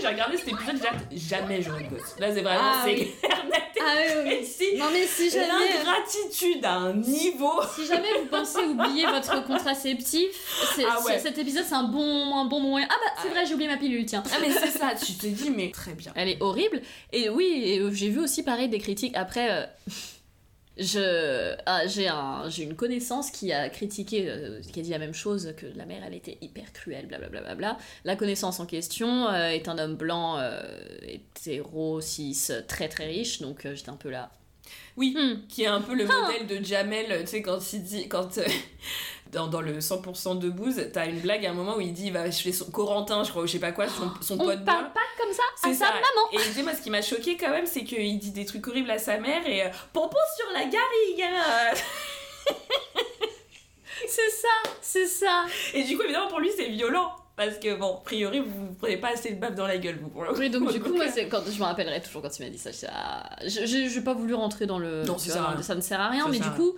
fois j'ai regardé cet épisode, j'ai jamais j'aurais de gosse. Là, c'est vraiment, Ah c'est oui. clair, Ah oui, oui, oui. précis. Non, mais si jamais, L'ingratitude à un niveau. si jamais vous pensez oublier votre contraceptif, c'est- Ah ouais. cet épisode c'est un bon, un bon moyen. Ah bah c'est vrai, j'ai oublié ma pilule, tiens. Ah, mais c'est ça, tu te dis, mais très bien. Elle est horrible. Et oui, euh, j'ai vu aussi pareil des critiques. Après, euh, je, ah, j'ai un, j'ai une connaissance qui a critiqué, euh, qui a dit la même chose que la mère, elle était hyper cruelle, blablabla. Bla, bla, bla. La connaissance en question euh, est un homme blanc, euh, hétéro, cis, très très riche. Donc euh, j'étais un peu là. Oui, Hmm. qui est un peu le modèle de Jamel, tu sais, quand il dit, quand dans, dans le 100% de bouse, t'as une blague à un moment où il dit, il va chez son Corentin, je crois, ou je sais pas quoi, son, son On pote parle blanc. pas comme ça à C'est sa ça. maman. Et tu sais, moi, ce qui m'a choqué quand même, c'est qu'il dit des trucs horribles à sa mère et euh, Pompon sur la garrigue hein. C'est ça, c'est ça. Et du coup, évidemment, pour lui, c'est violent. Parce que, bon, a priori, vous vous prenez pas assez de baffe dans la gueule, vous, pour le Oui, donc du coup, moi, quand je me rappellerai toujours quand il m'a dit ça. ah, je j'ai pas voulu rentrer dans le. Non, ça rien. ça ne sert à rien, Ça mais du coup,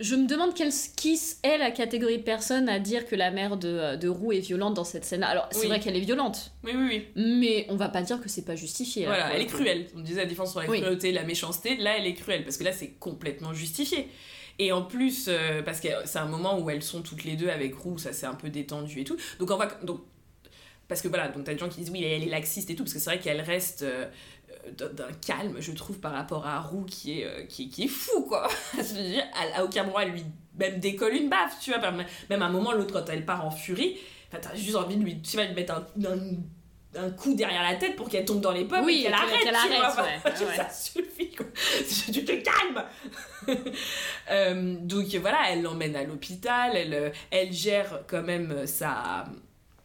je me demande quelle, qui est la catégorie de personnes à dire que la mère de, de Roux est violente dans cette scène. Alors, c'est Oui. vrai qu'elle est violente, Oui, oui, oui. mais on va pas dire que c'est pas justifié. là, Voilà, elle le est cruelle. On disait la défense sur la Oui. cruauté, la méchanceté. Là, elle est cruelle. Parce que là, c'est complètement justifié. Et en plus, euh, parce que c'est un moment où elles sont toutes les deux avec Roux, ça s'est un peu détendu et tout. Donc, on va. Donc, parce que voilà, donc t'as des gens qui disent oui, elle est laxiste et tout, parce que c'est vrai qu'elle reste. euh, euh, d'un calme, je trouve, par rapport à Roux qui est, euh, qui, qui est fou, quoi. je veux dire, à, aucun moment, elle lui même décolle une baffe, tu vois. Même à un moment, l'autre, quand elle part en furie, enfin, t'as juste envie de lui, tu vas lui mettre un, un, un coup derrière la tête pour qu'elle tombe dans les pommes Oui, et qu'elle arrête, qu'elle tu vois. arrête, Enfin, ouais, ouais. Ça suffit, quoi. Tu te calmes Euh, donc voilà, elle l'emmène à l'hôpital, elle, euh, elle gère quand même euh, sa...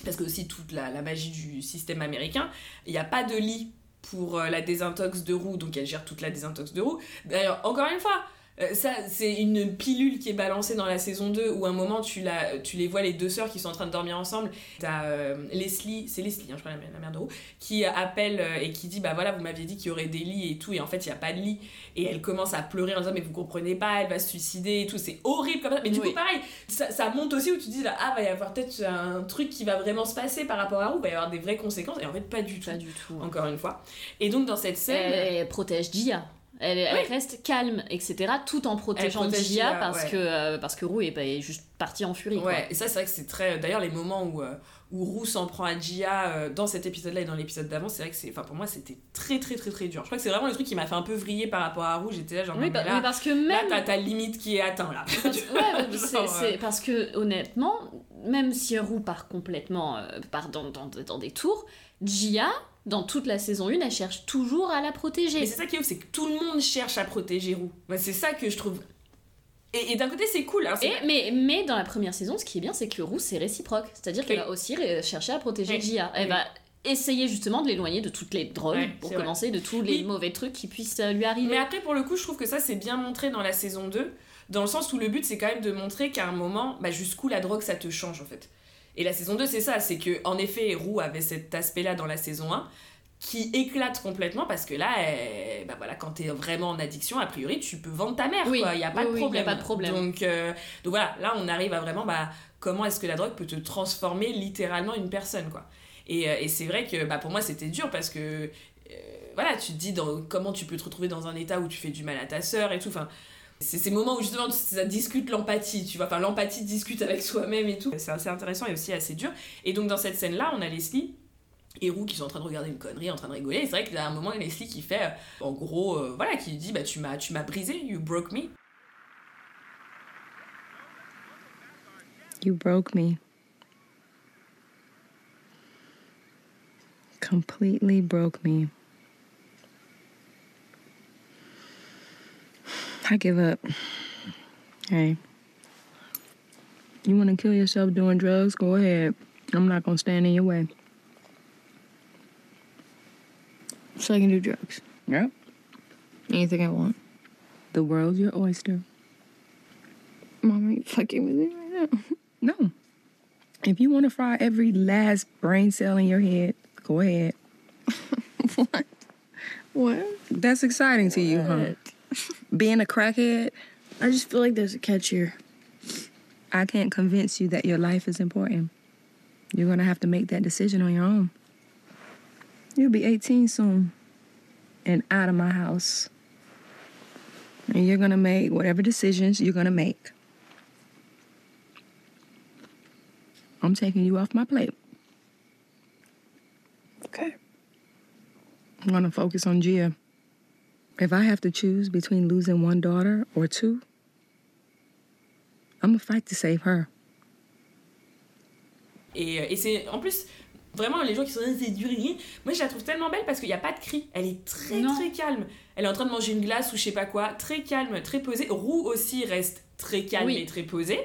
Parce que aussi toute la, la magie du système américain, il n'y a pas de lit pour euh, la désintox de roue, donc elle gère toute la désintox de roue. D'ailleurs, encore une fois, euh, ça c'est une pilule qui est balancée dans la saison 2 où à un moment tu, la, tu les vois les deux sœurs qui sont en train de dormir ensemble. T'as euh, Leslie, c'est Leslie, hein, je crois la, la mère de roue, qui appelle euh, et qui dit bah voilà vous m'aviez dit qu'il y aurait des lits et tout et en fait il n'y a pas de lit et elle commence à pleurer en disant mais vous comprenez pas elle va se suicider et tout c'est horrible comme ça mais du Oui. coup pareil ça, ça monte aussi où tu te dis là, ah va y avoir peut-être un truc qui va vraiment se passer par rapport à roue va y avoir des vraies conséquences et en fait pas du tout Pas du tout. encore une fois et donc dans cette scène Elle, elle protège Gia. Elle, reste calme, etc. Tout en protégeant Gia, Gia, parce, ouais. que, euh, parce que Roux est, juste parti en furie. quoi. Ouais, et ça c'est vrai que c'est très. D'ailleurs, les moments où, euh, où Roux s'en prend à Gia euh, dans cet épisode-là et dans l'épisode d'avant, c'est vrai que c'est. Enfin, pour moi, c'était très très très très dur. Je crois que c'est vraiment le truc qui m'a fait un peu vriller par rapport à Roux. J'étais là, genre, Oui, bah- mais là, oui, parce que là, même. t'as ta limite qui est atteinte là. Parce- ouais, c'est- euh, parce que honnêtement, même si Roux part complètement euh, part dans, dans, dans des tours, Gia, dans toute la saison 1, elle cherche toujours à la protéger. Mais c'est ça qui est ouf, c'est que tout le monde cherche à protéger Roux. C'est ça que je trouve. Et, et d'un côté, c'est cool. hein, Et, mais, mais dans la première saison, ce qui est bien, c'est que Roux, c'est réciproque. C'est-à-dire qu'elle va aussi chercher à protéger Oui. Gia. Elle Oui. va essayer justement de l'éloigner de toutes les drogues, Ouais, pour vrai. commencer, de tous les mauvais trucs qui puissent euh, lui arriver. Mais après, pour le coup, je trouve que ça, c'est bien montré dans la saison 2, dans le sens où le but, c'est quand même de montrer qu'à un moment, bah, jusqu'où la drogue, ça te change, en fait. Et la saison 2, c'est ça, c'est que en effet, Roux avait cet aspect-là dans la saison 1, qui éclate complètement, parce que là, eh, bah voilà, quand t'es vraiment en addiction, a priori, tu peux vendre ta mère, Oui, quoi, il n'y a pas oui, de oui, a problème. pas de problème. Donc, euh, donc voilà, là, on arrive à vraiment, bah, comment est-ce que la drogue peut te transformer littéralement une personne, quoi. Et, euh, et c'est vrai que bah, pour moi, c'était dur, parce que euh, voilà, tu te dis dans, comment tu peux te retrouver dans un état où tu fais du mal à ta sœur et tout. Enfin, c'est ces moments où justement ça discute l'empathie, tu vois. Enfin, l'empathie discute avec soi-même et tout. C'est assez intéressant et aussi assez dur. Et donc, dans cette scène-là, on a Leslie et Roux qui sont en train de regarder une connerie, en train de rigoler. C'est vrai qu'il y a un moment, Leslie qui fait, euh, en gros, euh, voilà, qui dit bah, Tu m'as tu m'as brisé, you broke me. You broke me. Completely broke me. I give up. Hey. You want to kill yourself doing drugs? Go ahead. I'm not going to stand in your way. So I can do drugs. Yep. Anything I want. The world's your oyster. Mom, are you fucking with me right now? No. If you want to fry every last brain cell in your head, go ahead. what? What? That's exciting to you, huh? Being a crackhead, I just feel like there's a catch here. I can't convince you that your life is important. You're going to have to make that decision on your own. You'll be 18 soon and out of my house. And you're going to make whatever decisions you're going to make. I'm taking you off my plate. Okay. I'm going to focus on Gia. If I have to choose between losing one daughter or two, I'm going to fight to save her. Et, euh, et c'est en plus vraiment les gens qui sont là, c'est dur. Moi je la trouve tellement belle parce qu'il n'y a pas de cri. Elle est très Non. très calme. Elle est en train de manger une glace ou je sais pas quoi. Très calme, très posée. Roux aussi reste très calme Oui. et très posée.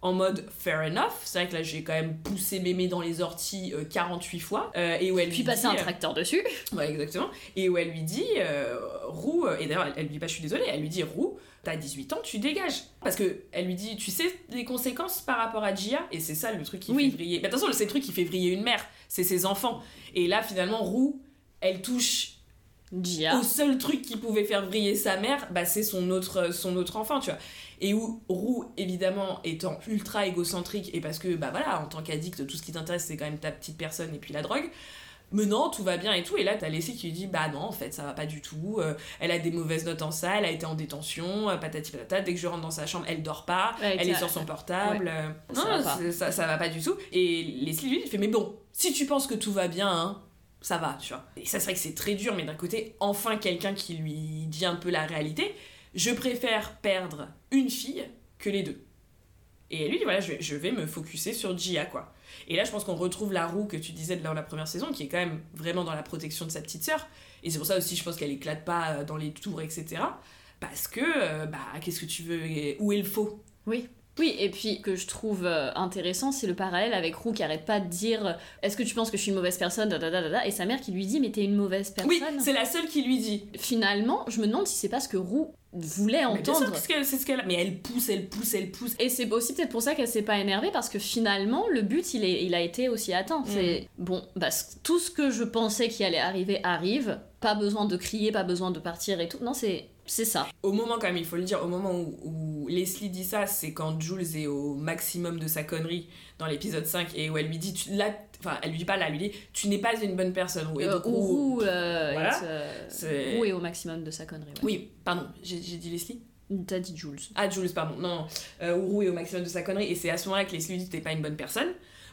En mode fair enough. C'est vrai que là j'ai quand même poussé mémé dans les orties euh, 48 fois. Euh, et où elle Puis passer un euh, tracteur dessus. Ouais, exactement. Et où elle lui dit, euh, Roux, euh, et d'ailleurs, elle, elle lui dit pas, je suis désolée, elle lui dit, Roux, t'as 18 ans, tu dégages. Parce que elle lui dit, tu sais les conséquences par rapport à Gia? Et c'est ça le truc qui Oui. fait vriller. Mais attention, c'est le truc qui fait vriller une mère, c'est ses enfants. Et là, finalement, Roux, elle touche Gia. au seul truc qui pouvait faire vriller sa mère, bah, c'est son autre, son autre enfant, tu vois. Et où Roux, évidemment, étant ultra égocentrique, et parce que, bah voilà, en tant qu'addict, tout ce qui t'intéresse, c'est quand même ta petite personne et puis la drogue. Mais non, tout va bien et tout. Et là, t'as Leslie qui lui dit Bah non, en fait, ça va pas du tout. Euh, elle a des mauvaises notes en salle, elle a été en détention, euh, patati patata. Dès que je rentre dans sa chambre, elle dort pas, Ouais, elle est sur son portable. ouais. euh, Ça non, va ça, ça va pas du tout. Et Leslie lui il fait Mais bon, si tu penses que tout va bien, hein, ça va, tu vois. Et ça, c'est vrai que c'est très dur, mais d'un côté, enfin quelqu'un qui lui dit un peu la réalité. Je préfère perdre une fille que les deux. Et lui dit voilà, je vais, je vais me focuser sur Gia, quoi. Et là, je pense qu'on retrouve la roue que tu disais dans la première saison, qui est quand même vraiment dans la protection de sa petite sœur. Et c'est pour ça aussi, je pense qu'elle éclate pas euh, dans les tours, etc. Parce que, euh, bah, qu'est-ce que tu veux Où est le faux? Oui. Oui, et puis que je trouve euh, intéressant, c'est le parallèle avec Roux qui arrête pas de dire euh, Est-ce que tu penses que je suis une mauvaise personne da, da, da, da, da et sa mère qui lui dit Mais t'es une mauvaise personne. Oui, c'est la seule qui lui dit. Finalement, je me demande si c'est pas ce que Roux voulait entendre. c'est ce qu'elle-. Mais elle pousse, elle pousse, elle pousse. Et c'est aussi peut-être pour ça qu'elle s'est pas énervée parce que finalement le but il, est, il a été aussi atteint. C'est bon, bah, tout ce que je pensais qui allait arriver arrive. Pas besoin de crier, pas besoin de partir et tout. Non, c'est c'est ça. Au moment, quand même, il faut le dire, au moment où, où Leslie dit ça, c'est quand Jules est au maximum de sa connerie dans l'épisode 5 et où elle lui dit, tu, là, enfin, elle lui dit pas là, elle lui dit, tu n'es pas une bonne personne. Euh, ou euh, Voilà. euh, Roux est au maximum de sa connerie. ouais. Oui, pardon, j'ai dit Leslie? T'as dit Jules. Ah, Jules, pardon. Non, euh, où Roux est au maximum de sa connerie. Et c'est à ce moment-là que Leslie lui dit T'es pas une bonne personne.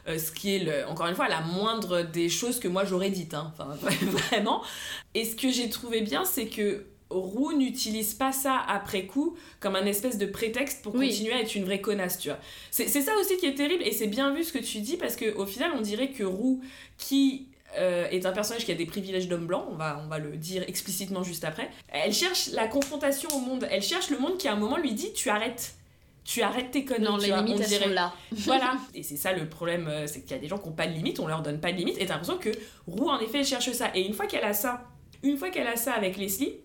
Euh, ce qui est, le- encore une fois, la moindre des choses que moi j'aurais dites. Hein. Enfin, vraiment. Et ce que j'ai trouvé bien, c'est que Roux n'utilise pas ça après coup comme un espèce de prétexte pour Oui. continuer à être une vraie connasse, tu vois. C'est ça aussi qui est terrible, et c'est bien vu ce que tu dis, parce qu'au final, on dirait que Roux, qui euh, est un personnage qui a des privilèges d'homme blanc, on va, on va le dire explicitement juste après, elle cherche la confrontation au monde, elle cherche le monde qui à un moment lui dit tu arrêtes. Tu arrêtes tes conneries. Non, les vois, limites elles dirait- sont là. voilà. Et c'est ça le problème, euh, c'est qu'il y a des gens qui n'ont pas de limite, on leur donne pas de limite, et t'as l'impression que Roux, en effet, elle cherche ça. Et une fois qu'elle a ça, une fois qu'elle a ça avec Leslie,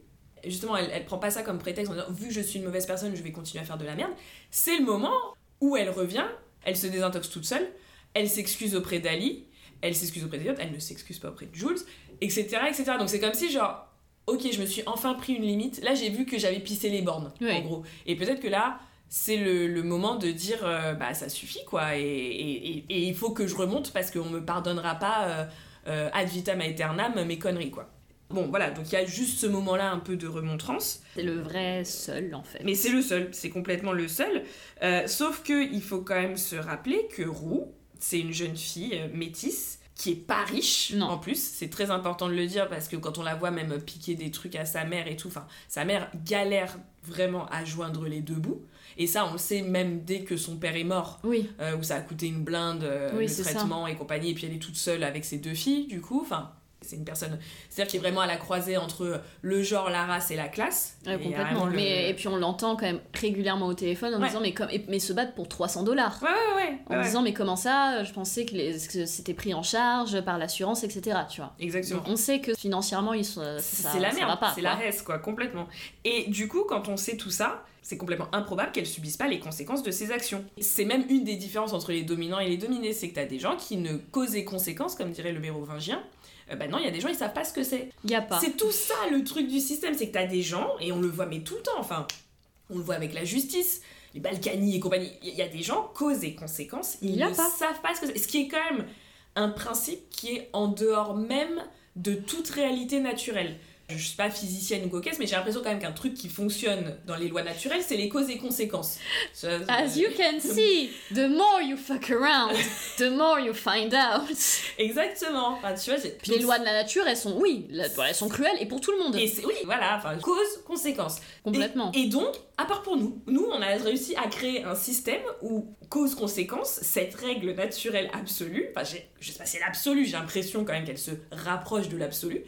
justement, elle, elle prend pas ça comme prétexte en disant, vu que je suis une mauvaise personne, je vais continuer à faire de la merde. C'est le moment où elle revient, elle se désintoxe toute seule, elle s'excuse auprès d'Ali, elle s'excuse auprès des autres, elle ne s'excuse pas auprès de Jules, etc. etc. Donc c'est comme si, genre, ok, je me suis enfin pris une limite, là j'ai vu que j'avais pissé les bornes, Oui. en gros. Et peut-être que là, c'est le, le moment de dire euh, bah ça suffit quoi et, et, et- et il faut que je remonte parce qu'on me pardonnera pas euh, euh, ad vitam aeternam mes conneries quoi. Bon voilà, donc il y a juste ce moment-là un peu de remontrance, C'est le vrai seul en fait. mais c'est le seul, c'est complètement le seul. Euh, sauf que il faut quand même se rappeler que Roux, c'est une jeune fille euh, métisse qui est pas riche Non. en plus, c'est très important de le dire parce que quand on la voit même piquer des trucs à sa mère et tout, enfin sa mère galère vraiment à joindre les deux bouts. Et ça, on le sait même dès que son père est mort, Oui, euh, où ça a coûté une blinde, euh, Oui, le ça. traitement et compagnie, et puis elle est toute seule avec ses deux filles, du coup, enfin, c'est une personne, c'est-à-dire qui est vraiment à la croisée entre le genre, la race et la classe. Ouais, Et complètement. le- Mais, et puis on l'entend quand même régulièrement au téléphone en Ouais. disant mais, comme, mais se battre pour 300 dollars. Ouais, ouais, ouais. En disant mais comment ça Je pensais que, les- que c'était pris en charge par l'assurance, etc. Tu vois. Exactement. On sait que financièrement ils sont, ça, C'est la merde, c'est la reste, quoi, complètement. Et du coup, quand on sait tout ça, c'est complètement improbable qu'elle subisse pas les conséquences de ses actions. C'est même une des différences entre les dominants et les dominés, c'est que t'as des gens qui ne causent et conséquences, comme dirait le mérovingien. Euh, bah non, il y a des gens, ils savent pas ce que c'est. Y a pas. C'est tout ça le truc du système, c'est que t'as des gens, et on le voit mais tout le temps, enfin, on le voit avec la justice, les Balkany et compagnie, il y a des gens, cause et conséquences, ils Il ne pas. savent pas ce que c'est. Ce qui est quand même un principe qui est en dehors même de toute réalité naturelle. Je suis pas physicienne ou coquesse, mais j'ai l'impression quand même qu'un truc qui fonctionne dans les lois naturelles, c'est les causes et conséquences. As you can see, the more you fuck around, the more you find out. Exactement. Enfin, tu vois, Puis les lois de la nature, elles sont, oui, elles sont cruelles et pour tout le monde. Et oui, voilà, enfin cause conséquence. Complètement. Et, et donc, à part pour nous, nous on a réussi à créer un système où cause conséquence, cette règle naturelle absolue, enfin je sais pas si c'est l'absolu, j'ai l'impression quand même qu'elle se rapproche de l'absolu.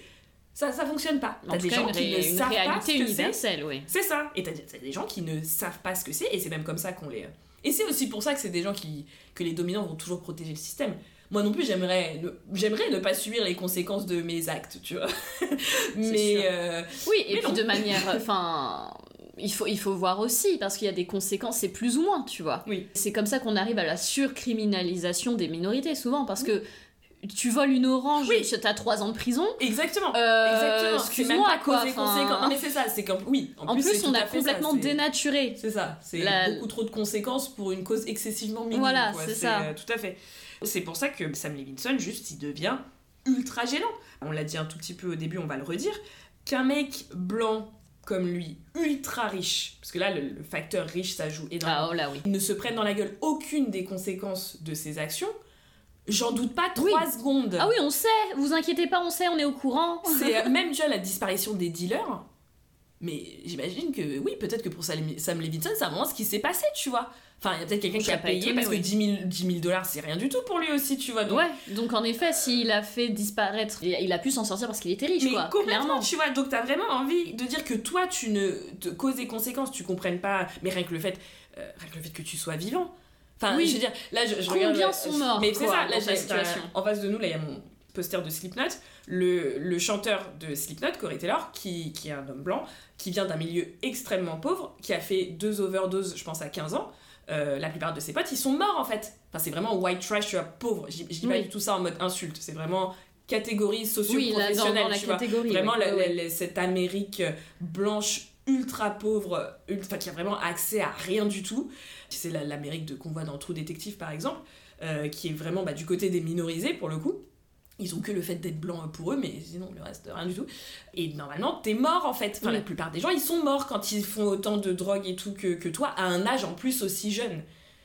Ça ça fonctionne pas. T'as des gens une, qui ne savent pas ce que c'est. oui. C'est ça. Et t'as des gens qui ne savent pas ce que c'est, et c'est même comme ça qu'on les. Et c'est aussi pour ça que c'est des gens qui que les dominants vont toujours protéger le système. Moi non plus, j'aimerais ne, j'aimerais ne pas subir les conséquences de mes actes, tu vois. Mais euh, Oui, et Mais puis non. de manière. Enfin. Il faut, il faut voir aussi, parce qu'il y a des conséquences, c'est plus ou moins, tu vois. Oui. C'est comme ça qu'on arrive à la surcriminalisation des minorités, souvent, parce que tu voles une orange, Oui. t'as 3 ans de prison. exactement. Euh, Exactement. Excuse-moi, quoi, cause et enfin. conséquence. Non mais c'est ça. C'est comme oui. En, En plus, on a à ça, complètement dénaturé. C'est ça, c'est La- beaucoup trop de conséquences pour une cause excessivement minime. Voilà, c'est ça. euh, tout à fait. C'est pour ça que Sam Levinson, juste, il devient ultra gênant. On l'a dit un tout petit peu au début, on va le redire. Qu'un mec blanc comme lui, ultra riche, parce que là, le, le facteur riche, ça joue énormément, Ah, oh là, oui. ne se prenne dans la gueule aucune des conséquences de ses actions, J'en doute pas Oui. trois secondes. Ah oui, on sait, vous inquiétez pas, on sait, on est au courant. C'est euh, même déjà la disparition des dealers. Mais j'imagine que oui, peut-être que pour Sam Levinson, c'est un moment ce qui s'est passé, tu vois. Enfin, il y a peut-être quelqu'un qui a payé parce que oui. 10 000, 10 000 dollars, c'est rien du tout pour lui aussi, tu vois. Donc, Ouais, donc en effet, s'il a fait disparaître, il a pu s'en sortir parce qu'il était riche, Mais quoi. complètement, Clairement. tu vois. Donc t'as vraiment envie de dire que toi, tu ne. De cause et conséquences, tu comprennes pas. Mais rien que le fait, euh, rien que le fait que tu sois vivant. Enfin, Oui. je veux dire, là, je, je Combien regarde. sont morts, Mais c'est ça, là, j'ai- situation En face de nous, là, il y a mon poster de Slipknot. Le, le chanteur de Slipknot, Corey Taylor, qui, qui est un homme blanc, qui vient d'un milieu extrêmement pauvre, qui a fait deux overdoses, je pense, à 15 ans. Euh, la plupart de ses potes, ils sont morts en fait. Enfin, c'est vraiment white trash, tu vois, pauvre. Je dis pas du tout ça en mode insulte. C'est vraiment catégorie socio-professionnelle, tu vois. Vraiment, ouais, la- ouais, la- ouais. la- cette Amérique euh, blanche, ultra pauvre, ultra, qui a vraiment accès à rien du tout. C'est la- l'Amérique de qu'on voit dans True Detective, par exemple, euh, qui est vraiment bah, du côté des minorisés, pour le coup. Ils ont que le fait d'être blanc pour eux, mais sinon, le reste, rien du tout. Et normalement, t'es mort, en fait. Enfin, Oui. la plupart des gens, ils sont morts quand ils font autant de drogue et tout que, que toi, à un âge en plus aussi jeune.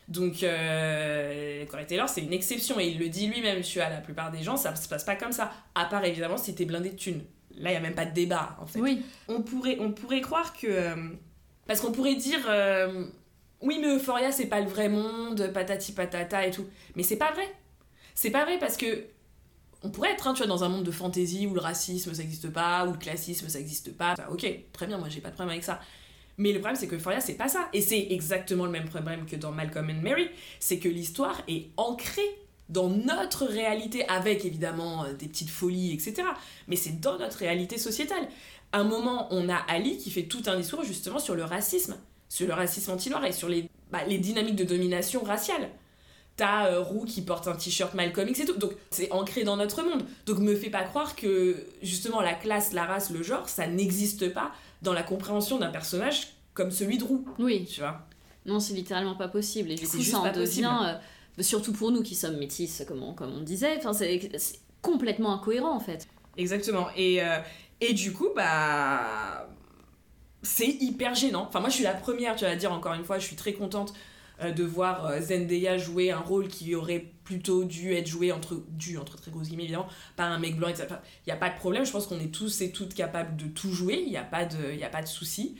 Donc, euh, Corey Taylor, c'est une exception. Et il le dit lui-même, tu vois, la plupart des gens, ça se passe pas comme ça. À part, évidemment, si t'es blindé de thunes. Là, il y a même pas de débat, en fait. Oui, On pourrait, on pourrait croire que... euh, parce qu'on pourrait dire... euh, oui, mais Euphoria, c'est pas le vrai monde, patati patata et tout. Mais c'est pas vrai. C'est pas vrai parce que... On pourrait être, hein, tu vois, dans un monde de fantasy où le racisme, ça existe pas, où le classisme, ça existe pas. Ok, très bien, moi, j'ai pas de problème avec ça. Mais le problème, c'est que Euphoria, c'est pas ça. Et c'est exactement le même problème que dans Malcolm and Mary. C'est que l'histoire est ancrée dans notre réalité, avec évidemment euh, des petites folies, etc. Mais c'est dans notre réalité sociétale. À un moment, on a Ali qui fait tout un discours justement sur le racisme, sur le racisme anti-noir et sur les, bah, les dynamiques de domination raciale. T'as euh, Roux qui porte un t-shirt Malcolm X et tout. Donc c'est ancré dans notre monde. Donc me fais pas croire que justement la classe, la race, le genre, ça n'existe pas dans la compréhension d'un personnage comme celui de Roux. oui. Tu vois? Non, c'est littéralement pas possible. Et du coup, ça en devient, euh, surtout pour nous qui sommes métis, comme on, comme on disait, c'est complètement incohérent en fait. Exactement. Et, euh, et du coup, bah. C'est hyper gênant. Enfin, moi, je suis la première, tu vas dire encore une fois, je suis très contente euh, de voir euh, Zendaya jouer un rôle qui aurait plutôt dû être joué entre. dû, entre très grosses guillemets, évidemment, par un mec blanc, etc. Il n'y a pas de problème, je pense qu'on est tous et toutes capables de tout jouer, il n'y a pas de, de souci.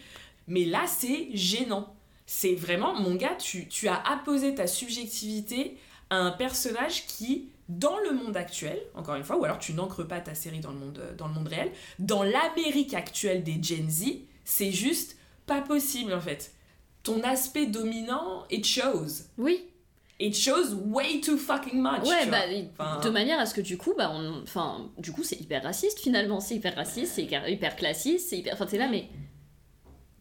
Mais là, c'est gênant. C'est vraiment, mon gars, tu, tu as apposé ta subjectivité à un personnage qui, dans le monde actuel, encore une fois, ou alors tu n'ancres pas ta série dans le monde, dans le monde réel, dans l'Amérique actuelle des Gen Z, c'est juste pas possible en fait. Ton aspect dominant, it shows. Oui. It shows way too fucking much. Ouais, bah, Enfin- de manière à ce que du coup, bah, on, enfin, du coup, c'est hyper raciste finalement. C'est hyper raciste, c'est hyper, classiste, c'est hyper. Enfin, t'es là, mais.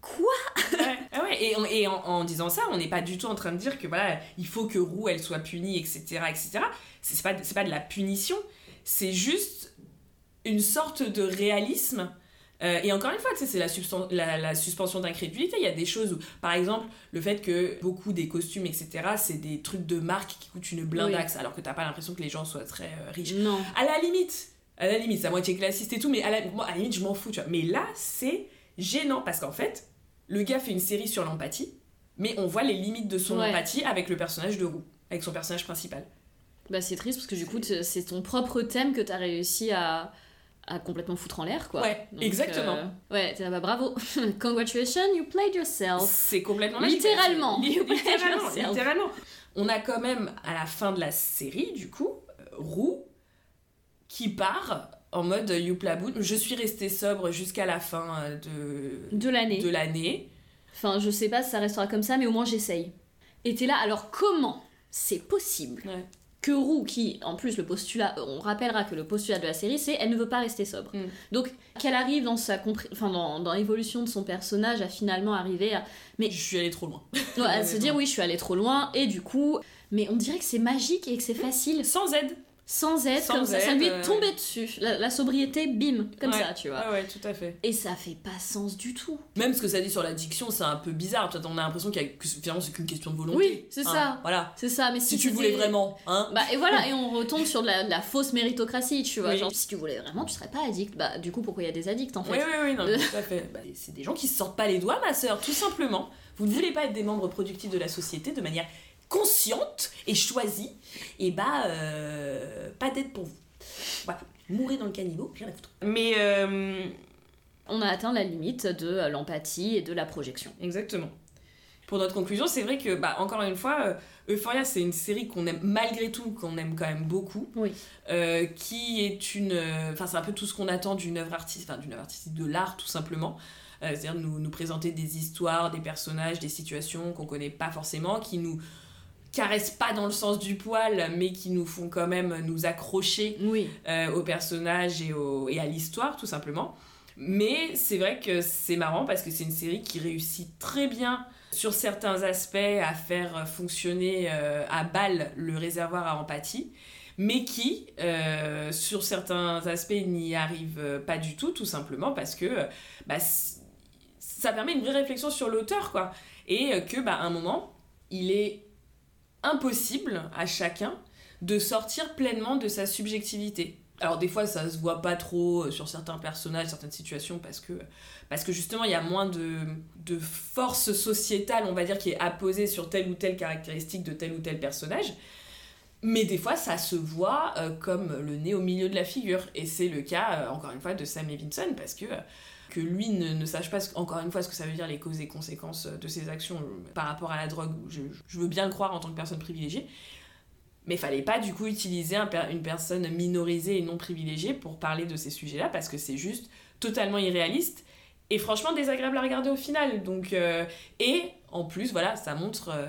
Quoi? Ouais, ouais, et, en, en disant ça, on n'est pas du tout en train de dire que voilà, il faut que Roux elle soit punie, etc. etc. C'est pas, c'est pas de la punition, c'est juste une sorte de réalisme. Euh, et encore une fois, c'est la, substan- la, la suspension d'incrédulité. Il y a des choses où, par exemple, le fait que beaucoup des costumes, etc., c'est des trucs de marque qui coûtent une blindaxe, alors que t'as pas l'impression que les gens soient très euh, riches. Non. À la limite, à la limite, c'est à moitié classiste et tout, mais à la, moi, à la limite, je m'en fous, tu vois. Mais là, c'est gênant parce qu'en fait, le gars fait une série sur l'empathie, mais on voit les limites de son Ouais. empathie avec le personnage de Roux, avec son personnage principal. Bah, c'est triste parce que du coup, c'est ton propre thème que t'as réussi à, à complètement foutre en l'air, quoi. Ouais, exactement. euh, ouais, t'es là, bah bravo. Congratulations, you played yourself. C'est complètement. Littéralement. Li- Littéralement, littéralement. On a quand même, à la fin de la série, du coup, euh, Roux qui part en mode Youpla Bout. Je suis restée sobre jusqu'à la fin euh, de, De l'année. de l'année. Enfin, je sais pas si ça restera comme ça, mais au moins j'essaye. Et t'es là, alors comment c'est possible? Ouais. Que Roux, qui, en plus, le postulat, on rappellera que le postulat de la série, c'est elle ne veut pas rester sobre. Mm. Donc, qu'elle arrive dans sa enfin, dans, dans l'évolution de son personnage à finalement arriver à, Je suis allée trop loin. ouais, à se dire oui, je suis allée trop loin, et du coup, mais on dirait que c'est magique et que c'est facile. Sans aide. Sans aide, Sans comme ça, ça lui euh, est tombé dessus. La, la sobriété, bim, comme Ouais. ça, tu vois. Ouais, ouais, tout à fait. Et ça fait pas sens du tout. Même ce que ça dit sur l'addiction, c'est un peu bizarre. On a l'impression qu'il y a que finalement c'est qu'une question de volonté. Oui, c'est Hein, ça. Voilà. C'est ça, mais si, Si tu voulais vraiment, hein. Bah et voilà, et on retombe sur de la, de la fausse méritocratie, tu vois. Oui. Genre, si tu voulais vraiment, tu serais pas addict. Bah du coup, pourquoi il y a des addicts en fait? Oui, oui, oui, non, tout à fait. Bah, c'est des gens qui se sortent pas les doigts, ma sœur, tout simplement. Vous ne voulez pas être des membres productifs de la société de manière consciente et choisie, et bah, euh, pas d'aide pour vous. Voilà, mourrez dans le caniveau, rien à foutre. Mais, euh, On a atteint la limite de l'empathie et de la projection. exactement. Pour notre conclusion, c'est vrai que, bah, encore une fois, euh, Euphoria, c'est une série qu'on aime malgré tout, qu'on aime quand même beaucoup. Oui. euh, qui est une. euh, Enfin, c'est un peu tout ce qu'on attend d'une œuvre artistique, enfin, d'une œuvre artistique, de l'art tout simplement. Euh, C'est-à-dire nous, nous présenter des histoires, des personnages, des situations qu'on connaît pas forcément, qui nous caressent pas dans le sens du poil, mais qui nous font quand même nous accrocher Oui. euh, aux personnages et, au- et à l'histoire, tout simplement. Mais c'est vrai que c'est marrant parce que c'est une série qui réussit très bien sur certains aspects à faire fonctionner euh, à balle le réservoir à empathie, mais qui, euh, sur certains aspects, n'y arrive pas du tout, tout simplement parce que bah, ça permet une vraie réflexion sur l'auteur, quoi. Et que, bah, à un moment, il est impossible à chacun de sortir pleinement de sa subjectivité. Alors des fois ça se voit pas trop euh, sur certains personnages, certaines situations parce que parce que justement il y a moins de, de force sociétale on va dire qui est apposée sur telle ou telle caractéristique de tel ou tel personnage. Mais des fois ça se voit euh, comme le nez au milieu de la figure et c'est le cas euh, encore une fois de Sam Levinson parce que que lui ne, ne sache pas, encore une fois, ce que ça veut dire les causes et conséquences de ses actions euh, par rapport à la drogue, je, je veux bien le croire en tant que personne privilégiée, mais il fallait pas du coup utiliser un une personne minorisée et non privilégiée pour parler de ces sujets-là parce que c'est juste totalement irréaliste et franchement désagréable à regarder au final. Donc, euh, et en plus, voilà, ça montre euh,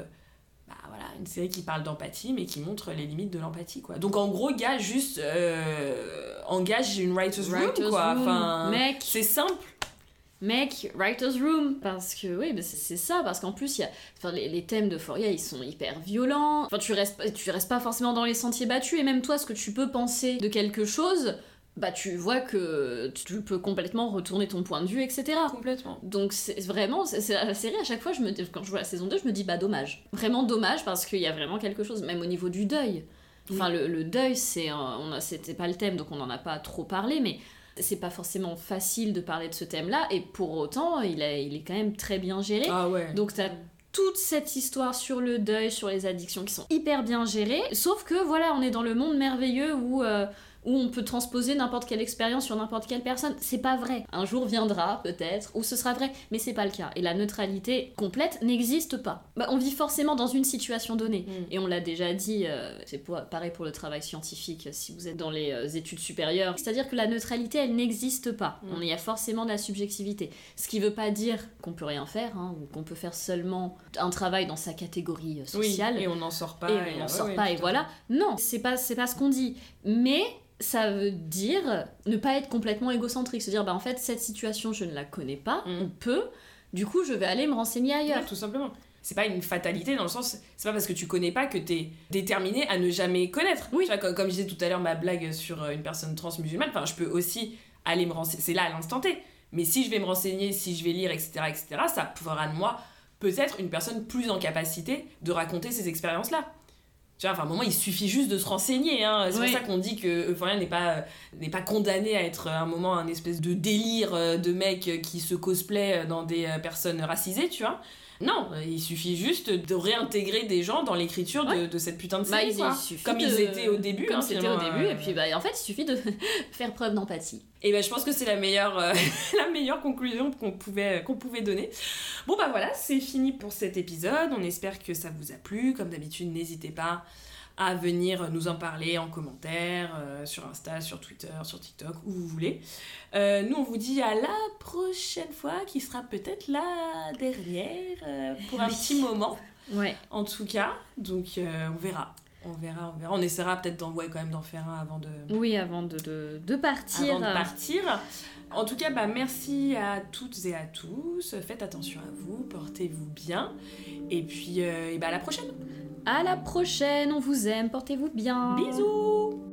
bah, voilà, une série qui parle d'empathie mais qui montre les limites de l'empathie. quoi. Donc en gros, gars, juste euh, engage une writer's room, Writer's quoi. room, Enfin, mec. c'est simple. Mec, writer's room, parce que oui, bah, c'est ça, parce qu'en plus, y a, enfin, les, les thèmes d'Euphoria, ils sont hyper violents. Enfin, tu restes, tu restes pas forcément dans les sentiers battus, et même toi, ce que tu peux penser de quelque chose, bah tu vois que tu peux complètement retourner ton point de vue, etc. Complètement. Donc c'est vraiment, c'est la série à chaque fois, je me, quand je vois la saison 2, je me dis bah dommage. Vraiment dommage parce qu'il y a vraiment quelque chose, même au niveau du deuil. Enfin le, le deuil, c'est, c'était pas le thème, donc on n'en a pas trop parlé, mais c'est pas forcément facile de parler de ce thème-là, et pour autant, il, a- il est quand même très bien géré. Ah ouais. Donc t'as toute cette histoire sur le deuil, sur les addictions qui sont hyper bien gérées. Sauf que voilà, on est dans le monde merveilleux où, euh, où on peut transposer n'importe quelle expérience sur n'importe quelle personne. C'est pas vrai. Un jour viendra peut-être où ce sera vrai, mais c'est pas le cas. Et la neutralité complète n'existe pas. Bah, on vit forcément dans une situation donnée. Mm. Et on l'a déjà dit, euh, c'est pareil pour le travail scientifique si vous êtes dans les euh, études supérieures. C'est-à-dire que la neutralité, elle n'existe pas. Mm. On y a forcément de la subjectivité. Ce qui veut pas dire qu'on peut rien faire, hein, ou qu'on peut faire seulement un travail dans sa catégorie euh, Oui, sociale. et on n'en sort pas. et et- on n'en sort ouais, pas, et voilà. Non, c'est pas, c'est pas ce qu'on dit. Mais ça veut dire ne pas être complètement égocentrique. Se dire, bah en fait, cette situation, je ne la connais pas, Mm. on peut, du coup, je vais aller me renseigner ailleurs. Ouais, tout simplement. C'est pas une fatalité dans le sens, c'est pas parce que tu connais pas que t'es déterminé à ne jamais connaître. Oui. Tu vois, comme, comme je disais tout à l'heure, ma blague sur euh, une personne trans musulmane, enfin, je peux aussi aller me renseigner, c'est là à l'instant T. Mais si je vais me renseigner, si je vais lire, etc., etc., ça fera de moi peut-être une personne plus en capacité de raconter ces expériences-là. Tu vois, enfin, à un moment, il suffit juste de se renseigner. Hein. C'est Oui. pour ça qu'on dit que Euphoria n'est pas, n'est pas condamné à être à un moment un espèce de délire euh, de mec qui se cosplay dans des euh, personnes racisées, tu vois. Non, euh, il suffit juste de réintégrer des gens dans l'écriture de, de cette putain de Bah, série. il Comme de- ils étaient au début. Comme hein, c'était au début, euh, et puis bah, en fait, il suffit de faire preuve d'empathie. Et ben je pense que c'est la meilleure, euh, la meilleure conclusion qu'on pouvait, qu'on pouvait donner. Bon bah voilà, c'est fini pour cet épisode. On espère que ça vous a plu. Comme d'habitude, n'hésitez pas à venir nous en parler en commentaire, euh, sur Insta, sur Twitter, sur TikTok, où vous voulez. Euh, nous, on vous dit à la prochaine fois, qui sera peut-être la dernière, euh, pour un Oui. petit moment, Ouais. en tout cas. Donc, on verra. On verra, on verra. On essaiera peut-être d'en, ouais, quand même d'en faire un avant de, Oui, avant de, de, de partir. avant de partir. En tout cas, bah, merci à toutes et à tous. Faites attention à vous, portez-vous bien. Et puis, euh, et bah, à la prochaine. À la prochaine, on vous aime, portez-vous bien. Bisous